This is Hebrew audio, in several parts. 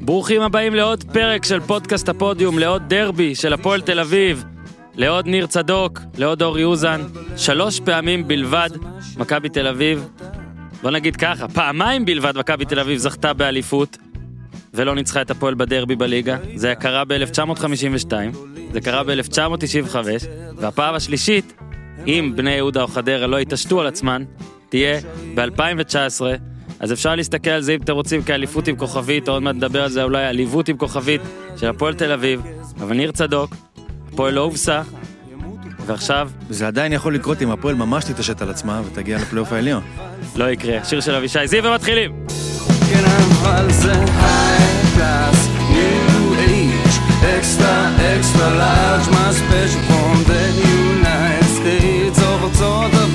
ברוכים הבאים לעוד פרק של פודקאסט הפודיום, לעוד דרבי של הפועל תל אביב, לעוד ניר צדוק, לעוד אורי אוזן, שלוש פעמים בלבד מכבי תל אביב, בוא נגיד ככה, פעמיים בלבד מכבי תל אביב זכתה באליפות, ולא ניצחה את הפועל בדרבי בליגה, זה קרה ב-1952, זה קרה ב-1995, והפעם השלישית, אם בני יהודה או חדרה לא יתעשתו על עצמן, תהיה ב-2019. אז אפשר להסתכל על זה אם אתם רוצים כאליפות עם כוכבית, או עוד מעט נדבר על זה אולי עליבות עם כוכבית של הפועל תל אביב, אבל ניר צדוק, הפועל לא הובסה, ועכשיו זה עדיין יכול לקרות אם הפועל ממש תתעשת על עצמה ותגיע לפלייאוף העליון. לא יקרה. שיר של אבישי זיו ומתחילים! כן אבל זה high class, new age, extra extra large, מה special from the United States או ארצות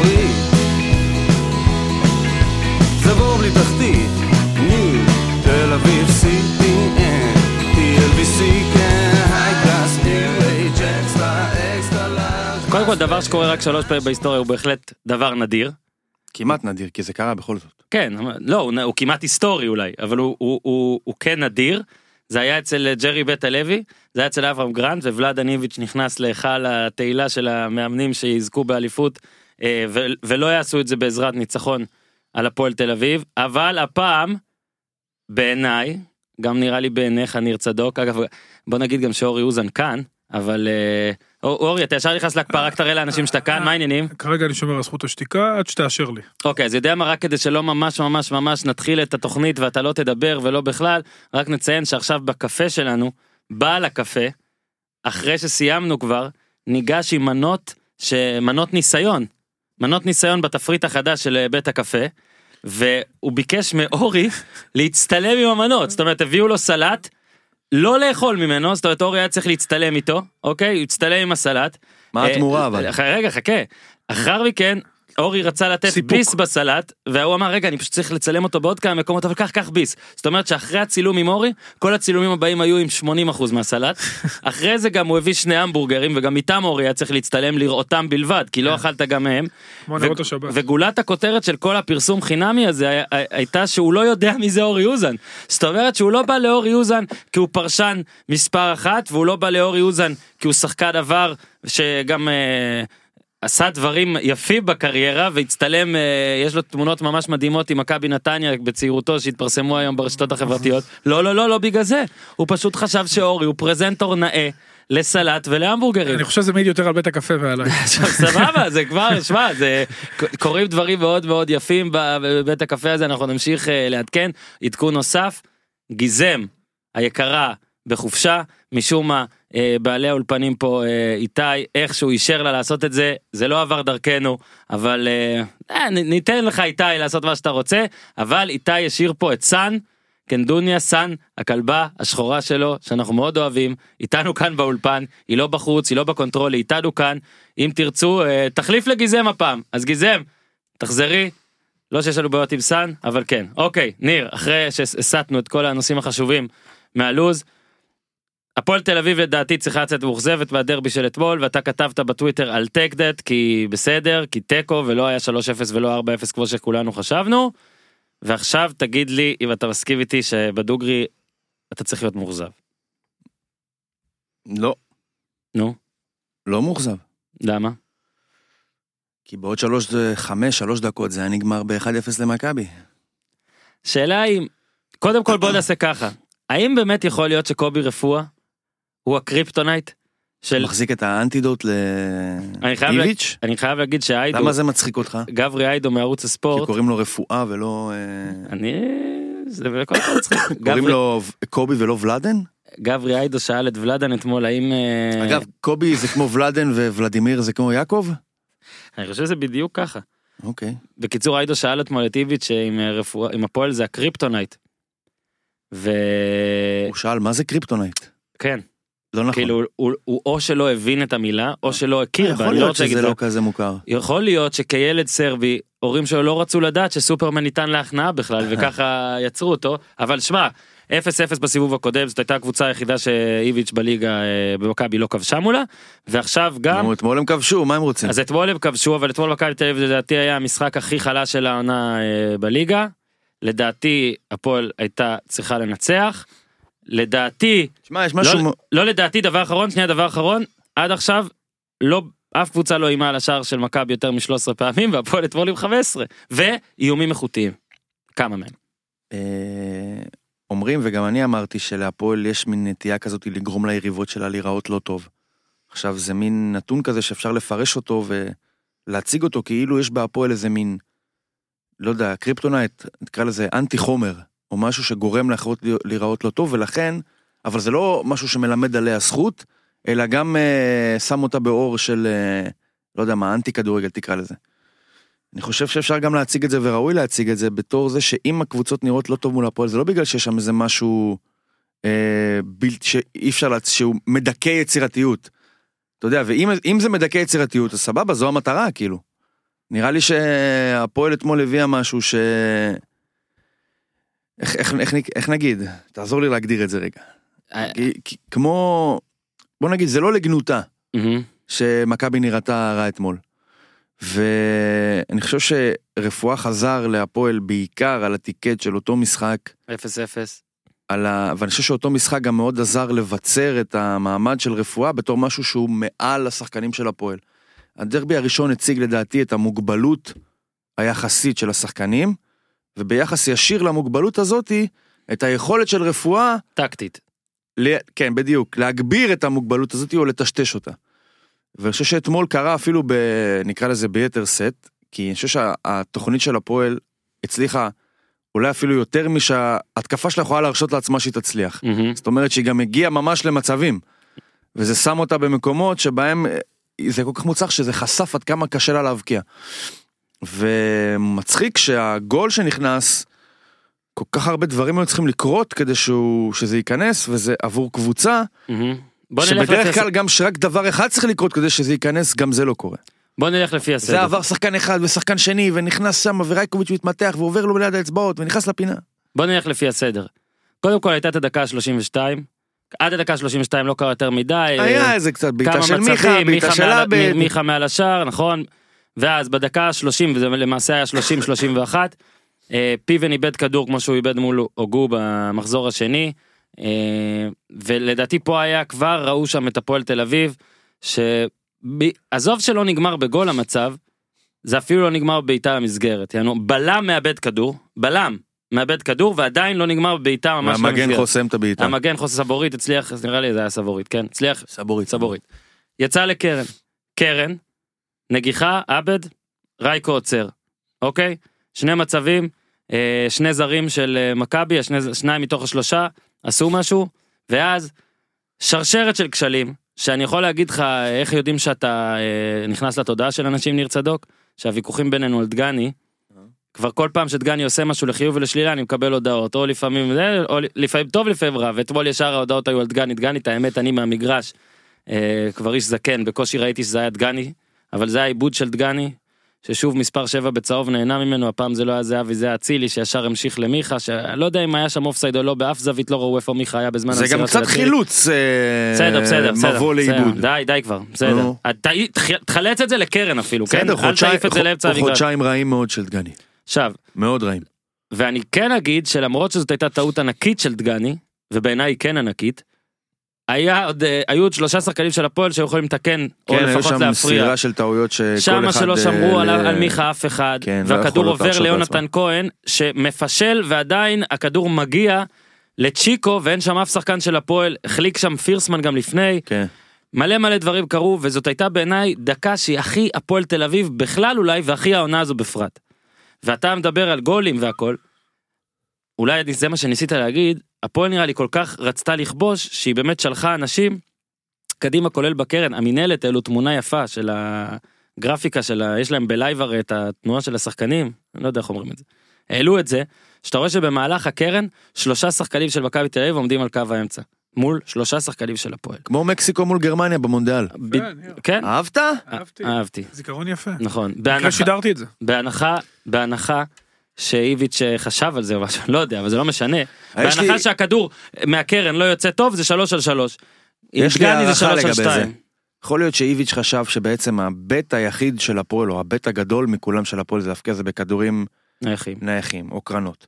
בור בלי תחתית, new, תל אביב CPN, TLBC כן, high class, new age, extra extra large. קודם כל, דבר שקורה רק שלוש פעמים בהיסטוריה הוא בהחלט דבר נדיר. כמעט נדיר, כי זה קרה בכל זאת. כן, לא, הוא, הוא כמעט היסטורי אולי, אבל הוא, הוא, הוא, הוא כן נדיר. זה היה אצל ג'רי בית הלוי, זה היה אצל אברהם גרנט, ולאדן איביץ' נכנס להיכל התהילה של המאמנים שיזכו באליפות, אה, ו- ולא יעשו את זה בעזרת ניצחון על הפועל תל אביב, אבל הפעם, בעיניי, גם נראה לי בעיניך ניר צדוק, אגב, בוא נגיד גם שאורי אוזן כאן, אבל אה, אור- אורי, אתה ישר נכנס להקפאה, רק תראה לאנשים שאתה כאן, מה העניינים? כרגע אני שומר על זכות השתיקה עד שתאשר לי. אוקיי, אז יודע מה, רק כדי שלא ממש ממש ממש נתחיל את התוכנית ואתה לא תדבר ולא בכלל, רק נציין שעכשיו בקפה שלנו, בעל הקפה, אחרי שסיימנו כבר, ניגש עם מנות. מנות ניסיון, מנות ניסיון בתפריט החדש של אה, בית הקפה, והוא ביקש מאורי להצטלם עם המנות, זאת אומרת הביאו לו סלט, לא לאכול ממנו, זאת אומרת אורי היה צריך להצטלם איתו, אוקיי? הוא הצטלם עם הסלט. מה אה, התמורה אבל? אח- רגע חכה. אחר מכן אורי רצה לתת סיפוק. ביס בסלט והוא אמר רגע אני פשוט צריך לצלם אותו בעוד כמה מקומות אבל קח קח ביס. זאת אומרת שאחרי הצילום עם אורי כל הצילומים הבאים היו עם 80% מהסלט. אחרי זה גם הוא הביא שני המבורגרים וגם איתם אורי היה צריך להצטלם לראותם בלבד כי לא אכלת גם מהם. ו-. וגולת הכותרת של כל הפרסום חינמי הזה הייתה שהוא לא יודע מי זה אורי אוזן. זאת אומרת שהוא לא בא לאורי אוזן כי הוא פרשן מספר אחת והוא לא בא לאורי אוזן כי הוא שחקן עבר שגם אה, עשה דברים יפים בקריירה והצטלם אה, יש לו תמונות ממש מדהימות עם מכבי נתניה בצעירותו שהתפרסמו היום ברשתות החברתיות לא לא לא לא בגלל זה הוא פשוט חשב שאורי הוא פרזנטור נאה לסלט ולהמבורגרים. אני חושב שזה מעיד יותר על בית הקפה ועליי. סבבה זה כבר שמע זה קורים דברים מאוד מאוד יפים בבית הקפה הזה אנחנו נמשיך אה, לעדכן עדכון נוסף גיזם היקרה בחופשה משום מה בעלי האולפנים פה אה, איתי איכשהו אישר לה לעשות את זה זה לא עבר דרכנו אבל אה, אה, ניתן לך איתי לעשות מה שאתה רוצה אבל איתי השאיר פה את סאן. קנדוניה סאן הכלבה השחורה שלו שאנחנו מאוד אוהבים איתנו כאן באולפן היא לא בחוץ היא לא ב control היא איתנו כאן אם תרצו אה, תחליף לגיזם הפעם אז גיזם תחזרי לא שיש לנו בעיות עם סאן אבל כן אוקיי ניר אחרי שהסטנו את כל הנושאים החשובים מהלוז. הפועל תל אביב לדעתי צריכה לצאת מאוכזבת מהדרבי של אתמול ואתה כתבת בטוויטר על take that כי בסדר כי תיקו ולא היה 3-0 ולא 4-0 כמו שכולנו חשבנו. ועכשיו תגיד לי אם אתה מסכים איתי שבדוגרי אתה צריך להיות מאוכזב. לא, נו לא מאוכזב. למה? כי בעוד שלוש, חמש, שלוש דקות זה היה נגמר ב-1-0 למכבי. שאלה היא קודם כל בוא נעשה ככה האם באמת יכול להיות שקובי רפואה הוא הקריפטונייט של מחזיק את האנטידוט לאיביץ'? אני חייב להגיד שהאיידו למה זה מצחיק אותך? גברי איידו מערוץ כי הספורט קוראים לו רפואה ולא... אה, אני זה קודם כל מצחיק. קוראים לו קובי ולא ולאדן? גברי איידו שאל את ולאדן אתמול האם אה, אגב, קובי זה כמו ולאדן וולדימיר זה כמו יעקב? אני חושב שזה בדיוק ככה. אוקיי. בקיצור איידו שאל אתמול את איביץ' עם אה, הפועל זה הקריפטונייט. וכן הוא שאל מה זה קריפטונייט? לא נכון. כאילו הוא, הוא או שלא הבין את המילה או שלא הכיר בה. יכול אני לא להיות רוצה להגיד שזה לא כזה מוכר. יכול להיות שכילד סרבי הורים שלו לא רצו לדעת שסופרמן ניתן להכנעה בכלל וככה יצרו אותו אבל שמע 0-0 בסיבוב הקודם זאת הייתה הקבוצה היחידה שאיביץ' בליגה אה, במכבי לא כבשה מולה ועכשיו גם אתמול הם כבשו, מה הם רוצים? אז אתמול הם כבשו אבל אתמול מכבי תל אביב לדעתי היה המשחק הכי חלש של העונה אה, בליגה. לדעתי הפועל הייתה צריכה לנצח. לדעתי, שמע, יש משהו... לא, לא לדעתי, דבר אחרון, שנייה דבר אחרון, עד עכשיו לא, אף קבוצה לא איימה על השער של מכבי יותר מ-13 פעמים, והפועל אתמול עם 15, ואיומים איכותיים. כמה מהם. אה, אומרים, וגם אני אמרתי, שלהפועל יש מין נטייה כזאת לגרום ליריבות שלה להיראות לא טוב. עכשיו, זה מין נתון כזה שאפשר לפרש אותו ולהציג אותו כאילו יש בהפועל איזה מין, לא יודע, קריפטונייט, נקרא לזה אנטי חומר, או משהו שגורם לאחרות להיראות לא טוב, ולכן, אבל זה לא משהו שמלמד עליה זכות, אלא גם אה, שם אותה באור של, אה, לא יודע מה, אנטי כדורגל תקרא לזה. אני חושב שאפשר גם להציג את זה וראוי להציג את זה בתור זה שאם הקבוצות נראות לא טוב מול הפועל זה לא בגלל שיש שם איזה משהו אה, בלתי שאי אפשר להצ... שהוא מדכא יצירתיות. אתה יודע ואם אם זה מדכא יצירתיות אז סבבה זו המטרה כאילו. נראה לי שהפועל אתמול הביאה משהו ש... איך, איך, איך, נ- איך נגיד? תעזור לי להגדיר את זה רגע. אה, כי- כי- כמו... בוא נגיד זה לא לגנותה. שמכבי נראתה רע אתמול. ואני חושב שרפואה חזר להפועל בעיקר על הטיקט של אותו משחק, 0-0. על ה... ואני חושב שאותו משחק גם מאוד עזר לבצר את המעמד של רפואה בתור משהו שהוא מעל השחקנים של הפועל. הדרבי הראשון הציג לדעתי את המוגבלות היחסית של השחקנים, וביחס ישיר למוגבלות הזאתי, את היכולת של רפואה טקטית. ל... כן, בדיוק, להגביר את המוגבלות הזאת או לטשטש אותה. ואני חושב שאתמול קרה אפילו ב... נקרא לזה ביתר סט, כי אני חושב שהתוכנית של הפועל הצליחה אולי אפילו יותר משההתקפה שלה יכולה להרשות לעצמה שהיא תצליח. מהמם. זאת אומרת שהיא גם הגיעה ממש למצבים. וזה שם אותה במקומות שבהם אה, זה כל כך מוצלח שזה חשף עד כמה קשה לה להבקיע. ומצחיק שהגול שנכנס, כל כך הרבה דברים היו צריכים לקרות כדי שהוא, שזה ייכנס, וזה עבור קבוצה, נלך שבדרך לפי כלל הס- גם שרק דבר אחד צריך לקרות כדי שזה ייכנס, גם זה לא קורה. בוא נלך לפי הסדר. זה עבר שחקן אחד ושחקן שני, ונכנס שם, ורייקוביץ' מתמתח, ועובר לו ליד האצבעות, ונכנס לפינה. בוא נלך לפי הסדר. קודם כל הייתה את הדקה ה-32, עד הדקה ה-32 לא קרה יותר מדי. היה איזה קצת בעיטה של מיכה, בעיטה של עבד. מיכה מעל השער, נכון? ואז בדקה ה-30, וזה למעשה היה 30-31, אה, פיבן איבד כדור כמו שהוא איבד מול אוגו במחזור השני, אה, ולדעתי פה היה כבר, ראו שם את הפועל תל אביב, שעזוב שלא נגמר בגול המצב, זה אפילו לא נגמר בבעיטה למסגרת, יענו, בלם מאבד כדור, בלם מאבד כדור ועדיין לא נגמר בבעיטה ממש והמגן למסגרת. חוסם את הבעיטה. המגן חוסה סבורית הצליח, נראה לי זה היה סבורית, כן? הצליח סבורית. סבורית. יצא לקרן. קרן, נגיחה, עבד, רייקו עוצר. אוקיי? שני מצבים, אה, שני זרים של אה, מכבי, שניים מתוך השלושה, עשו משהו, ואז שרשרת של כשלים, שאני יכול להגיד לך אה, איך יודעים שאתה אה, נכנס לתודעה של אנשים ניר צדוק, שהוויכוחים בינינו על דגני, כבר כל פעם שדגני עושה משהו לחיוב ולשלילה אני מקבל הודעות או לפעמים זה או לפעמים טוב לפעמים רע ואתמול ישר ההודעות היו על דגני דגני את האמת אני מהמגרש אה, כבר איש זקן בקושי ראיתי שזה היה דגני אבל זה העיבוד של דגני ששוב מספר 7 בצהוב נהנה ממנו הפעם זה לא היה זהבי זה היה אצילי שישר המשיך למיכה שלא יודע אם היה שם אופסייד או לא באף זווית לא ראו איפה מיכה היה בזמן זה גם המסירה של קצת אצילי. חילוץ. אה, בסדר בסדר בסדר מבוא לאיבוד. די די כבר בסדר תח- תחלץ את זה לקרן אפילו כן אל תעיף את זה לאמצע המגרש חודשיים רעים מאוד של דגני. עכשיו מאוד רעים. ואני כן אגיד שלמרות שזאת הייתה טעות ענקית של דגני, ובעיניי כן ענקית, היה עוד, אה, היו עוד שלושה שחקנים של הפועל שהיו יכולים לתקן, או כן, היו לפחות שם להפריע. סדרה של טעויות שכל אחד... שמה שלא אה, שמרו על, ל- על מיכה אף אחד, כן, לא והכדור להיות עובר ליונתן. כהן, שמפשל ועדיין הכדור מגיע לצ'יקו ואין שם אף שחקן של הפועל, החליק שם פירסמן גם לפני, כן. מלא מלא דברים קרו, וזאת הייתה בעיניי דקה שהיא הכי הפועל תל אביב בכלל אולי, והכי העונה הזו בפרט. ואתה מדבר על גולים והכל, אולי זה מה שניסית להגיד, הפועל נראה לי כל כך רצתה לכבוש, שהיא באמת שלחה אנשים קדימה כולל בקרן, המינהלת העלו תמונה יפה של הגרפיקה של ה... יש להם בלייב הרי את התנועה של השחקנים, אני לא יודע איך אומרים את זה. העלו את זה, שאתה רואה שבמהלך הקרן, שלושה שחקנים של מכבי תל אביב עומדים על קו האמצע. מול שלושה שחקנים של הפועל. כמו מקסיקו מול גרמניה במונדיאל. ב- כן, כן, אהבת? אהבתי. אהבתי, זיכרון יפה. נכון. בהנחה, שידרתי את זה. בהנחה, בהנחה שאיביץ' חשב על זה או משהו, לא יודע, אבל זה לא משנה. יש בהנחה לי- שהכדור מהקרן לא יוצא טוב, זה שלוש על שלוש. יש לי הערכה לגבי. זה. יכול להיות שאיביץ' חשב שבעצם הבט היחיד של הפועל, או הבט הגדול מכולם של הפועל, זה להפקיע זה בכדורים נייחים. נייחים, או קרנות.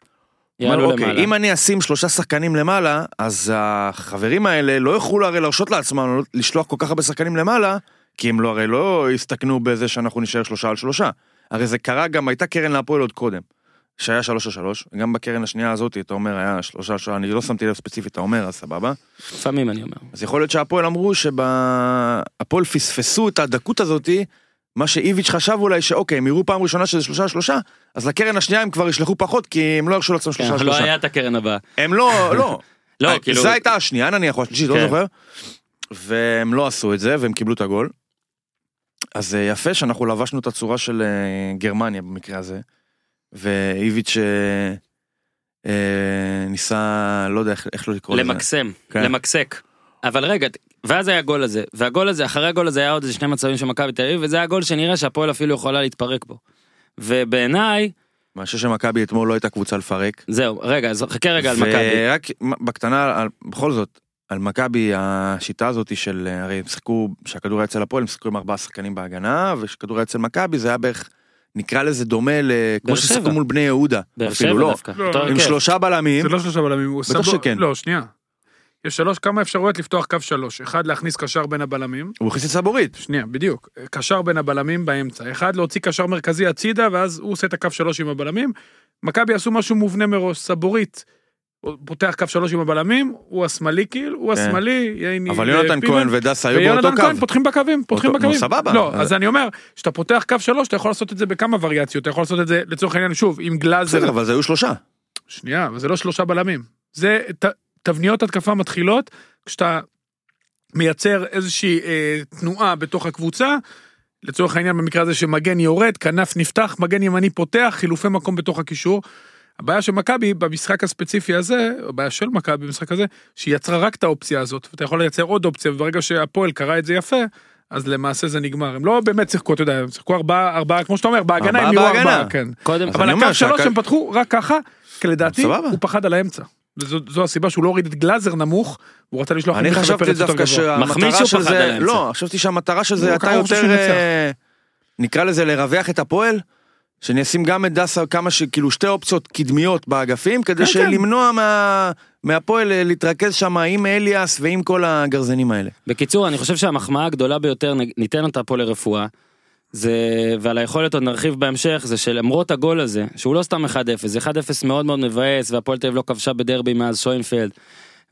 אומר, יעלו אוקיי, למעלה. אם אני אשים שלושה שחקנים למעלה, אז החברים האלה לא יוכלו הרי להרשות לעצמם לשלוח כל כך הרבה שחקנים למעלה, כי הם לא הרי לא יסתכנו בזה שאנחנו נשאר שלושה על שלושה. הרי זה קרה גם, הייתה קרן להפועל עוד קודם, שהיה שלוש על שלוש, גם בקרן השנייה הזאת, אתה אומר, היה שלושה על שלושה, אני לא שמתי לב ספציפית, אתה אומר, אז סבבה. לפעמים אני אומר. אז יכול להיות שהפועל אמרו שהפועל פספסו את הדקות הזאתי, מה שאיביץ' חשב אולי שאוקיי, הם יראו פעם ראשונה שזה שלושה שלושה, אז לקרן השנייה הם כבר ישלחו פחות, כי הם לא ירשו לעצמם כן, שלושה לא שלושה. היה את הקרן הבאה. הם לא, לא. לא, אה, כאילו- זה הייתה השנייה נניח, או השלישית, לא כן. זוכר. והם לא עשו את זה, והם קיבלו את הגול. אז אה, יפה שאנחנו לבשנו את הצורה של אה, גרמניה במקרה הזה. ואיביץ' אה, אה, ניסה, לא יודע איך- איך לא לקרוא לזה. למקסם, כן. למקסק. אבל רגע, ואז היה הגול הזה, והגול הזה, אחרי הגול הזה היה עוד איזה שני מצבים של מכבי תל אביב, וזה היה גול שנראה שהפועל אפילו יכולה להתפרק בו. ובעיניי, אני חושב שמכבי אתמול לא הייתה קבוצה לפרק. זהו, רגע, אז חכה רגע על מכבי. ורק בקטנה, על- בכל זאת, על מכבי השיטה הזאת של, אה, הרי הם שיחקו, כשהכדור היה אצל הפועל הם שיחקו עם ארבעה שחקנים בהגנה, וכשכדור היה אצל מכבי זה היה בערך, נקרא לזה דומה ל... כמו שבע. ששיחקו מול בני יהודה. באר אפילו שבע לא. דווקא. לא, עם הרכב. שלושה בלמים, זה לא שלושה בלמים, הוא בטח סבו- שכן. לא, שנייה. יש שלוש, כמה אפשרויות לפתוח קו שלוש. אחד, להכניס קשר בין הבלמים. הוא הכניס את סבורית. שנייה, בדיוק. קשר בין הבלמים באמצע. אחד, להוציא קשר מרכזי הצידה, ואז הוא עושה את הקו שלוש עם הבלמים. מכבי עשו משהו מובנה מראש, סבורית. הוא פותח קו שלוש עם הבלמים, הוא השמאלי כאילו, הוא כן. השמאלי, ייני אבל יונתן ופיבן. כהן ודסה היו ויונתן באותו קו. כהן פותחים בקווים, פותחים נו, בקווים. סבבה. לא, אז- אני אומר, כשאתה פותח קו שלוש, אתה יכול לעשות את זה בכמה וריאציות, אתה יכול לעשות את זה לצורך העניין, שוב, עם גלאזר. בסדר, אבל זה היו שלושה. שנייה, אבל זה לא שלושה בלמים. זה תבניות התקפה מתחילות כשאתה מייצר איזושהי אה, תנועה בתוך הקבוצה. לצורך העניין במקרה הזה שמגן יורד, כנף נפתח, מגן ימני פותח, חילופי מקום בתוך הקישור. הבעיה של מכבי במשחק הספציפי הזה, הבעיה של מכבי במשחק הזה, שהיא יצרה רק את האופציה הזאת, ואתה יכול לייצר עוד אופציה, וברגע שהפועל קרא את זה יפה, אז למעשה זה נגמר. הם לא באמת שיחקו, אתה יודע, הם שיחקו ארבעה, ארבעה, כמו שאתה אומר, בהגנה ארבעה הם נראו בהגנה. ארבעה, כן. קודם, אבל הקו שלוש הם פתחו רק ככה, כי לדעתי. הוא פחד על האמצע. וזו זו הסיבה שהוא לא הוריד את גלאזר נמוך, הוא רצה לשלוח אני חשבתי דווקא שהמטרה של פחד על זה. לא, חשבתי שהמטרה של זה הייתה יותר. אה, נקרא לזה לרווח את הפועל, שאני אשים גם את דסה כמה ש... כאילו שתי אופציות קדמיות באגפים, כדי כן, שלמנוע מה- מהפועל אה, להתרכז שם עם אליאס ועם כל הגרזנים האלה. בקיצור, אני חושב שהמחמאה הגדולה ביותר, ניתן אותה פה לרפואה, זה, ועל היכולת עוד נרחיב בהמשך, זה שלמרות הגול הזה, שהוא לא סתם 1-0, זה 1-0 מאוד מאוד מבאס, והפועל תל אביב לא כבשה בדרבי מאז שוינפלד.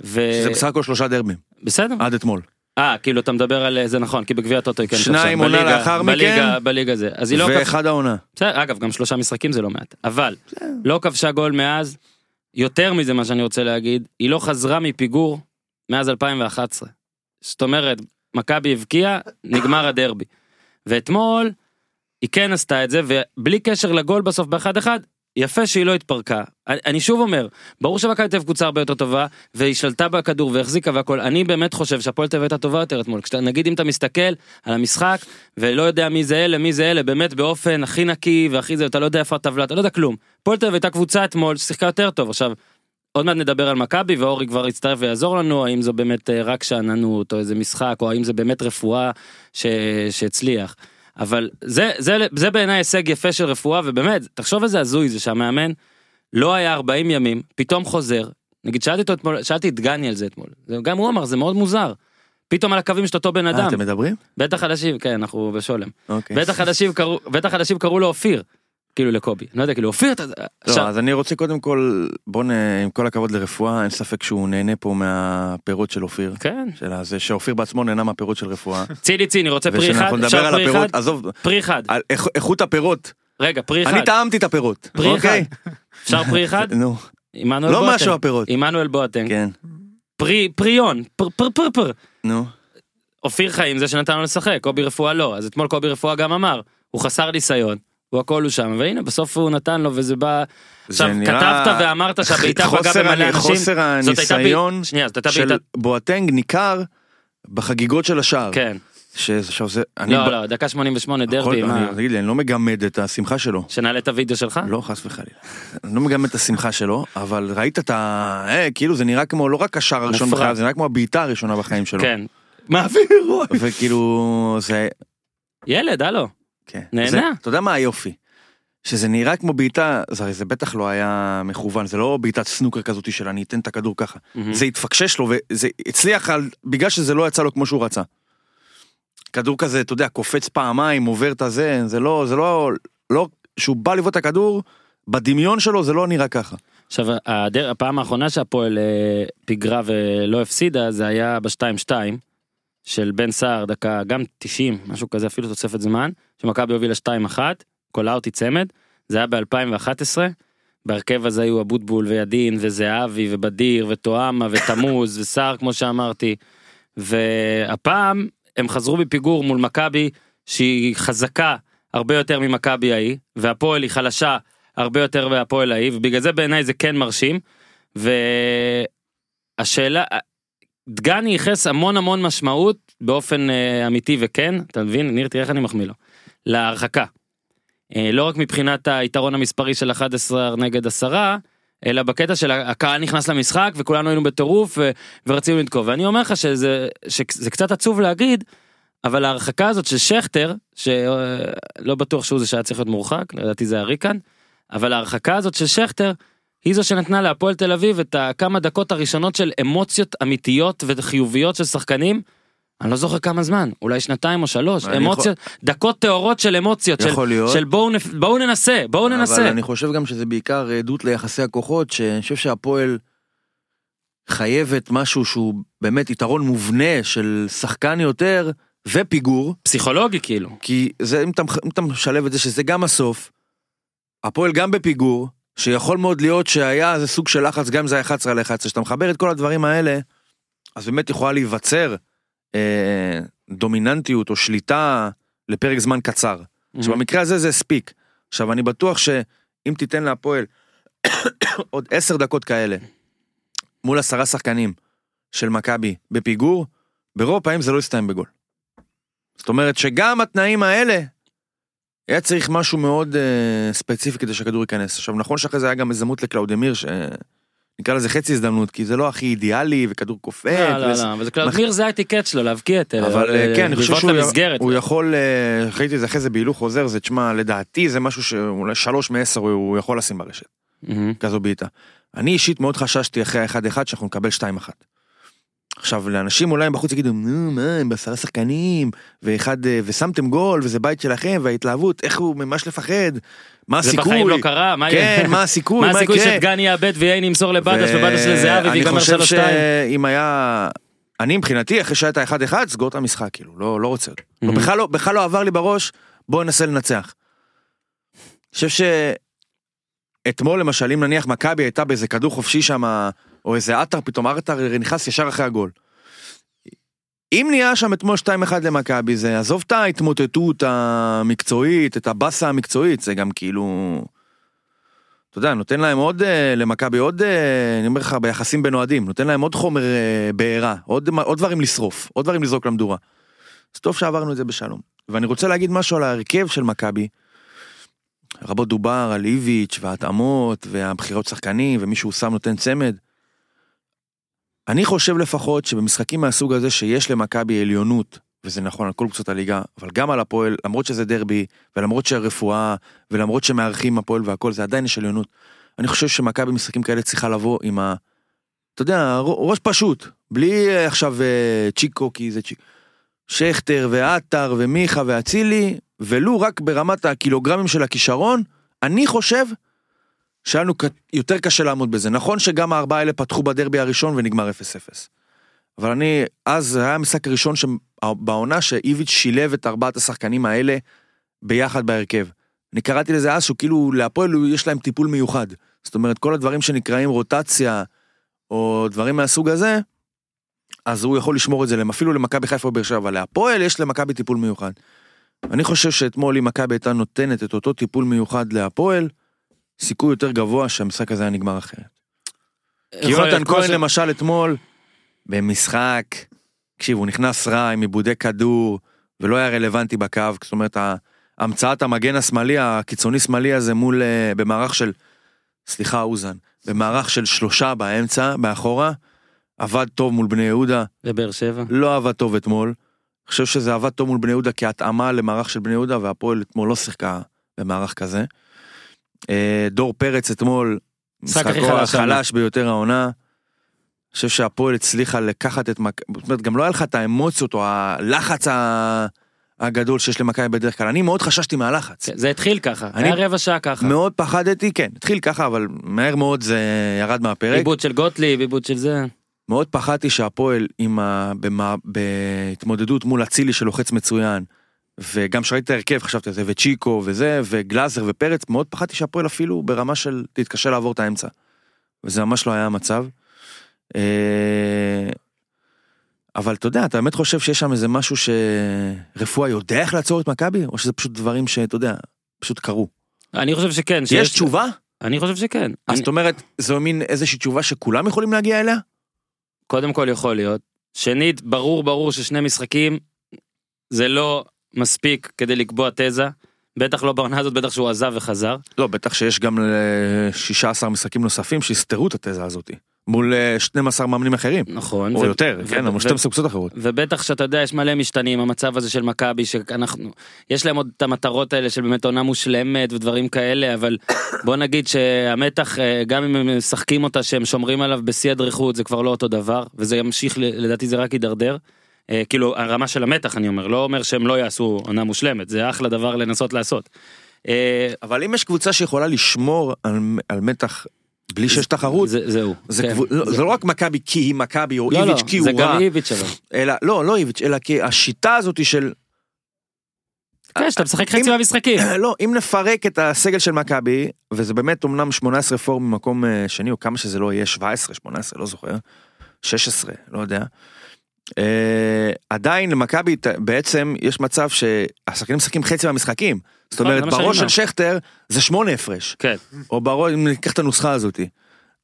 ו... שזה בסך הכל שלושה דרבים, בסדר. עד אתמול. אה, כאילו אתה מדבר על זה נכון, כי בגביע הטוטו היא כן שניים כבשה. עונה בליגה- לאחר מכן, בליגה זה. אז היא לא ואחד העונה. בסדר, אגב, גם שלושה משחקים זה לא מעט. אבל, לא כבשה גול מאז, יותר מזה מה שאני רוצה להגיד, היא לא חזרה מפיגור מאז 2011. זאת אומרת, מכבי הבקיעה, נגמר הדרבי. ואתמול, היא כן עשתה את זה, ובלי קשר לגול בסוף באחד אחד, יפה שהיא לא התפרקה. אני, שוב אומר, ברור שמכבי תל אביב קבוצה הרבה יותר טובה, והיא שלטה בכדור והחזיקה והכל, אני באמת חושב שהפועל תל אביב הייתה טובה יותר אתמול. כשאתה, נגיד אם אתה מסתכל על המשחק, ולא יודע מי זה אלה, מי זה אלה, באמת באופן הכי נקי והכי זה, אתה לא יודע איפה הטבלה, אתה לא יודע כלום. הפועל תל אביב הייתה קבוצה אתמול ששיחקה יותר טוב. עכשיו, עוד מעט נדבר על מכבי ואורי כבר יצטרף ויעזור לנו האם זו באמת אה, רק שאננות או איזה משחק או האם זה באמת רפואה ש... שהצליח. אבל זה זה זה בעיניי הישג יפה של רפואה ובאמת תחשוב איזה הזוי זה שהמאמן לא היה 40 ימים פתאום חוזר נגיד שאלתי אותו אתמול שאלתי את גני על זה אתמול זה- גם הוא אמר זה מאוד מוזר. פתאום על הקווים של אותו בן אה, אדם אתם מדברים? בטח חדשים כן אנחנו בשולם אוקיי. בטח חדשים קראו בטח חדשים קראו לו אופיר כאילו לקובי אני לא יודע כאילו אופיר אתה לא, עכשיו, אז אני רוצה קודם כל, בוא נ... עם כל הכבוד לרפואה, אין ספק שהוא נהנה פה מהפירות של אופיר. כן של הזה, שאופיר בעצמו נהנה מהפירות של רפואה. ציני ציני רוצה פרי אחד ושאנחנו נדבר על אחד עזוב, פרי אחד על איכ- איכות הפירות. רגע פרי אחד אני טעמתי את הפירות. פרי אוקיי? אפשר פרי אחד נו, עמנואל לא בואטנג. משהו הפירות. עמנואל בואטנג כן, פרי פריון פר פר פר פר נו. אופיר חיים זה שנתן לו לשחק קובי רפואה לא אז אתמול קובי רפואה גם אמר הוא חסר ניסיון הוא הכל הוא שם והנה בסוף הוא נתן לו וזה בא עכשיו נראה- כתבת ואמרת שהבעיטה פגעה במלא אנשים חוסר זאת הייתה הניסיון בעיטה שנייה של בעיטה בואטנג ניכר בחגיגות של השער. כן שזה- עכשיו זה, אני לא ב- לא דקה 88 הכל- דרבי מה אני- תגיד לי, אני לא מגמד את השמחה שלו. שנעלה את הוידאו שלך לא, חס וחלילה. אני לא מגמד את השמחה שלו, אבל ראית את ה... אה, כאילו זה נראה כמו לא רק השער הראשון. בחייו, זה נראה כמו הבעיטה הראשונה בחיים שלו. כן מעביר וכאילו זה... ילד הלו כן. נהנה. זה- אתה יודע מה היופי? שזה נראה כמו בעיטה, זה הרי זה בטח לא היה מכוון, זה לא בעיטת סנוקר כזאתי של אני אתן את הכדור ככה. מהמם. זה התפקשש לו וזה הצליח על, בגלל שזה לא יצא לו כמו שהוא רצה. כדור כזה, אתה יודע, קופץ פעמיים, עובר את הזה, זה לא, זה לא, לא, שהוא בא לבעוט את הכדור, בדמיון שלו זה לא נראה ככה. עכשיו הדר, הפעם האחרונה שהפועל אה, פיגרה ולא הפסידה זה היה ב-2-2 של בן סער דקה גם 90 משהו כזה אפילו תוספת זמן שמכבי הובילה 2-1 קולאוטי צמד. זה היה ב-2011 בהרכב הזה היו אבוטבול וידין וזהבי ובדיר וטועמה ותמוז וסער כמו שאמרתי. והפעם הם חזרו בפיגור מול מכבי שהיא חזקה הרבה יותר ממכבי ההיא והפועל היא חלשה הרבה יותר מהפועל ההיא ובגלל זה בעיניי זה כן מרשים. והשאלה דגני ייחס המון המון משמעות באופן אה, אמיתי וכן. אתה מבין? ניר תראה איך אני מחמיא לו להרחקה. אה, לא רק מבחינת היתרון המספרי של 11 נגד 10 אלא בקטע של הקהל נכנס למשחק וכולנו היינו בטירוף ורצינו לתקוף ואני אומר לך שזה שזה קצת עצוב להגיד אבל ההרחקה הזאת של שכטר שלא בטוח שהוא זה שהיה צריך להיות מורחק לדעתי זה היה ריקן אבל ההרחקה הזאת של שכטר היא זו שנתנה להפועל תל אביב את הכמה דקות הראשונות של אמוציות אמיתיות וחיוביות של שחקנים. אני לא זוכר כמה זמן אולי שנתיים או שלוש אמוציות דקות טהורות של אמוציות של, יכול. של בואו נפ- בואו ננסה בואו ננסה. אבל אני חושב גם שזה בעיקר עדות ליחסי הכוחות, שאני חושב שהפועל חייבת משהו שהוא באמת יתרון מובנה של שחקן יותר ופיגור, פסיכולוגי כאילו. כי זה, אם אתה, אם אתה משלב את זה שזה גם הסוף, הפועל גם בפיגור, שיכול מאוד להיות שהיה איזה סוג של לחץ, גם אם זה היה 11 על 11, כשאתה מחבר את כל הדברים האלה, אז באמת יכולה להיווצר אה, דומיננטיות או שליטה לפרק זמן קצר. עכשיו במקרה הזה זה הספיק. עכשיו אני בטוח שאם תיתן להפועל עוד עשר דקות כאלה מול עשרה שחקנים של מכבי בפיגור, ברוב הפעמים זה לא יסתיים בגול. זאת אומרת שגם התנאים האלה, היה צריך משהו מאוד uh, ספציפי כדי שהכדור ייכנס. עכשיו נכון שאחרי זה היה גם הזדמנות לקלאודמיר, שנקרא לזה חצי הזדמנות, כי זה לא הכי אידיאלי וכדור קופץ. לא, לא, לא, אבל זה קלאודמיר זה האטיקט שלו להבקיע את אלה. אבל אה, כן, אני חושב שהוא יכול, אה, ראיתי את זה אחרי זה בהילוך חוזר, זה תשמע, לדעתי זה משהו שאולי שלוש מעשר הוא- יכול לשים ברשת. כזו בעיטה. אני אישית מאוד חששתי אחרי האחד אחד שאנחנו נקבל שתיים אחת. עכשיו לאנשים אולי בחוץ יגידו נו מה הם בעשרה שחקנים ואחד אה, ושמתם גול וזה בית שלכם וההתלהבות איך הוא ממש לפחד מה זה הסיכוי בחיים לא קרה, מה? כן מה הסיכוי מה הסיכוי? שדגני יאבד וייין ימסור לבדש ובדש לזהבי ויגמר חושב 3-2? שאם היה אני מבחינתי אחרי שהיה את האחד אחד סגור את המשחק כאילו לא לא רוצה. לא. בכלל לא בכלל לא עבר לי בראש בוא ננסה לנצח. אני חושב שאתמול למשל אם נניח מכבי הייתה באיזה כדור חופשי שם או איזה עטר פתאום עטר נכנס ישר אחרי הגול. אם נהיה שם אתמול 2-1 למכבי זה עזוב את ההתמוטטות המקצועית את הבאסה המקצועית זה גם כאילו. אתה יודע, נותן להם עוד, אה, למכבי עוד, אה, אני אומר לך, ביחסים בין אוהדים, נותן להם עוד חומר אה, בעירה, עוד, עוד דברים לשרוף, עוד דברים לזרוק למדורה. אז טוב שעברנו את זה בשלום. ואני רוצה להגיד משהו על ההרכב של מכבי. רבות דובר על איביץ' וההתאמות והבחירות שחקנים ומישהו שם נותן צמד. אני חושב לפחות שבמשחקים מהסוג הזה שיש למכבי עליונות, וזה נכון על כל קבוצות הליגה, אבל גם על הפועל, למרות שזה דרבי, ולמרות שהרפואה, ולמרות שמארחים הפועל והכל, זה עדיין יש עליונות. אני חושב שמכבי במשחקים כאלה צריכה לבוא עם ה... אתה יודע, ראש פשוט, בלי אה, עכשיו אה, צ'יקו, כי זה צ'יקו. שכטר ועטר ומיכה ואצילי, ולו רק ברמת הקילוגרמים של הכישרון, אני חושב שהיה לנו יותר קשה לעמוד בזה. נכון שגם הארבעה האלה פתחו בדרבי הראשון ונגמר 0-0. אבל אני, אז זה היה המשחק הראשון שבעונה שאיביץ' שילב את ארבעת השחקנים האלה ביחד בהרכב. אני קראתי לזה אז שהוא כאילו להפועל יש להם טיפול מיוחד. זאת אומרת כל הדברים שנקראים רוטציה או דברים מהסוג הזה, אז הוא יכול לשמור את זה להם, אפילו למכבי חיפה או באר שבע, אבל להפועל יש למכבי טיפול מיוחד. אני חושב שאתמול אם מכבי הייתה נותנת את אותו טיפול מיוחד להפועל, סיכוי יותר גבוה שהמשחק הזה היה נגמר אחרת. כי יונתן כהן למשל אתמול, במשחק, תקשיב, הוא נכנס רע עם עיבודי כדור, ולא היה רלוונטי בקו, זאת אומרת, המצאת המגן השמאלי, הקיצוני שמאלי הזה מול, אה, במערך של, סליחה אוזן, במערך של שלושה באמצע, מאחורה, עבד טוב מול בני יהודה, לבאר שבע. לא עבד טוב אתמול. אני חושב שזה עבד טוב מול בני יהודה כהתאמה למערך של בני יהודה, והפועל אתמול לא שיחקה במערך כזה. אה, דור פרץ אתמול, משחקו. החלש ביותר העונה. אני חושב שהפועל הצליחה לקחת את מכבי, זאת אומרת, גם לא היה לך את האמוציות או הלחץ ה- הגדול שיש למכבי בדרך כלל. אני מאוד חששתי מהלחץ. כן, זה התחיל ככה, אני- היה רבע שעה ככה. מאוד פחדתי, כן, התחיל ככה, אבל מהר מאוד זה ירד מהפרק. עיבוד של גוטליב, עיבוד של זה. מאוד פחדתי שהפועל עם ה... במה... בהתמודדות מול אצילי שלוחץ מצוין, וגם שראיתי את ההרכב חשבתי על זה, וצ'יקו וזה, וגלאזר ופרץ, מאוד פחדתי שהפועל אפילו ברמה של תתקשה לעבור את האמצע. וזה ממש לא היה המצב. אה, אבל אתה יודע, אתה באמת חושב שיש שם איזה משהו שרפואה יודע איך לעצור את מכבי, או שזה פשוט דברים שאתה יודע, פשוט קרו. אני חושב שכן. יש שיש- תשובה? אני חושב שכן. אז זאת אומרת, זו מין איזושהי תשובה שכולם יכולים להגיע אליה? קודם כל יכול להיות. שנית, ברור ברור ששני משחקים זה לא מספיק כדי לקבוע תזה. בטח לא בעונה הזאת, בטח שהוא עזב וחזר. לא, בטח שיש גם אה, 16 משחקים נוספים שיסתרו את התזה הזאת. מול אה, 12 מאמנים אחרים. נכון. או ו- יותר, ו- כן, ו- אבל 12 קבוצות אחרות. ובטח שאתה יודע יש מלא משתנים המצב הזה של מכבי שאנחנו יש להם עוד את המטרות האלה של באמת עונה מושלמת ודברים כאלה אבל בוא נגיד שהמתח אה, גם אם הם משחקים אותה שהם שומרים עליו בשיא הדריכות זה כבר לא אותו דבר וזה ימשיך לדעתי זה רק יידרדר. אה, כאילו הרמה של המתח אני אומר לא אומר שהם לא יעשו עונה מושלמת זה אחלה דבר לנסות לעשות. אה, אבל אם יש קבוצה שיכולה לשמור על, על מתח בלי שיש תחרות, זה, זהו. זה, כן. קבוצ... לא, זה לא רק מכבי כי היא מכבי או לא, איביץ' לא, כי זה הוא גם רע, איביץ' אבל. אלא, לא, לא איביץ', אלא כי השיטה הזאת של, כן, שאתה משחק חצי מהמשחקים. לא, אם נפרק את הסגל של מכבי, וזה באמת אמנם 18 פורום ממקום אה, שני, או כמה שזה לא יהיה, 17, 18, לא זוכר, 16, לא יודע. אה, עדיין למכבי בעצם יש מצב שהשחקנים משחקים חצי מהמשחקים. זאת נכון, אומרת, בראש של. שכטר זה שמונה הפרש. כן. או בראש, אם ניקח את הנוסחה הזאתי.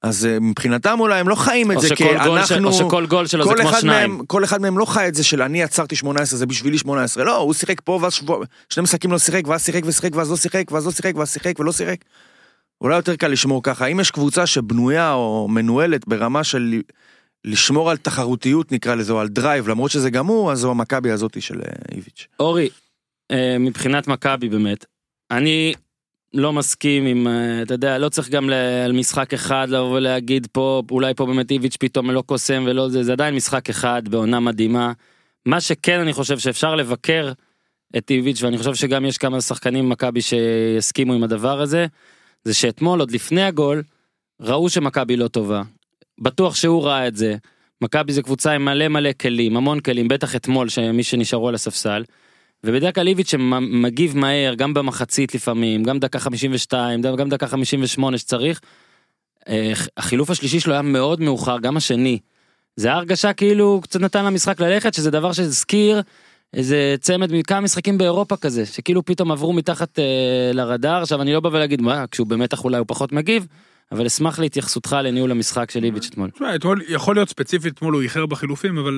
אז אה, מבחינתם אולי הם לא חיים את זה כי אנחנו... או שכל גול שלו זה כמו שניים. מהם, כל אחד מהם לא חי את זה של אני עצרתי 18 זה בשבילי 18 לא הוא שיחק פה ואז שבוע, שני משחקים לא שיחק ואז שיחק ושיחק ואז לא שיחק ואז לא שיחק ואז שיחק ולא שיחק. אולי יותר קל לשמור ככה אם יש קבוצה שבנויה או מנוהלת ברמה של לשמור על תחרותיות נקרא לזה או על drive למרות שזה גם הוא אז זו המכבי הזאתי של אה, איביץ'. אורי, אה, מבחינת מכבי באמת, אני לא מסכים עם, אה, אתה יודע, לא צריך גם על משחק אחד לבוא ולהגיד פה, אולי פה באמת איביץ' פתאום לא קוסם ולא זה, זה עדיין משחק אחד בעונה מדהימה. מה שכן אני חושב שאפשר לבקר את איביץ' ואני חושב שגם יש כמה שחקנים במכבי שיסכימו עם הדבר הזה, זה שאתמול עוד לפני הגול, ראו שמכבי לא טובה. בטוח שהוא ראה את זה. מכבי זה קבוצה עם מלא מלא כלים, המון כלים, בטח אתמול שמי שנשארו על הספסל. ובדרך כלל איביץ' שמגיב מהר, גם במחצית לפעמים, גם דקה 52, גם דקה 58 שצריך. אה, החילוף השלישי שלו היה מאוד מאוחר, גם השני. זה היה הרגשה כאילו קצת נתן למשחק ללכת, שזה דבר שהזכיר איזה צמד מכמה משחקים באירופה כזה, שכאילו פתאום עברו מתחת אה, לרדאר, עכשיו אני לא בא ולהגיד מה, כשהוא במתח אולי הוא פחות מגיב, אבל אשמח להתייחסותך לניהול המשחק של איביץ' אתמול. תשמע, אתמול, יכול להיות ספציפית, אתמול הוא איחר בחילופים, אבל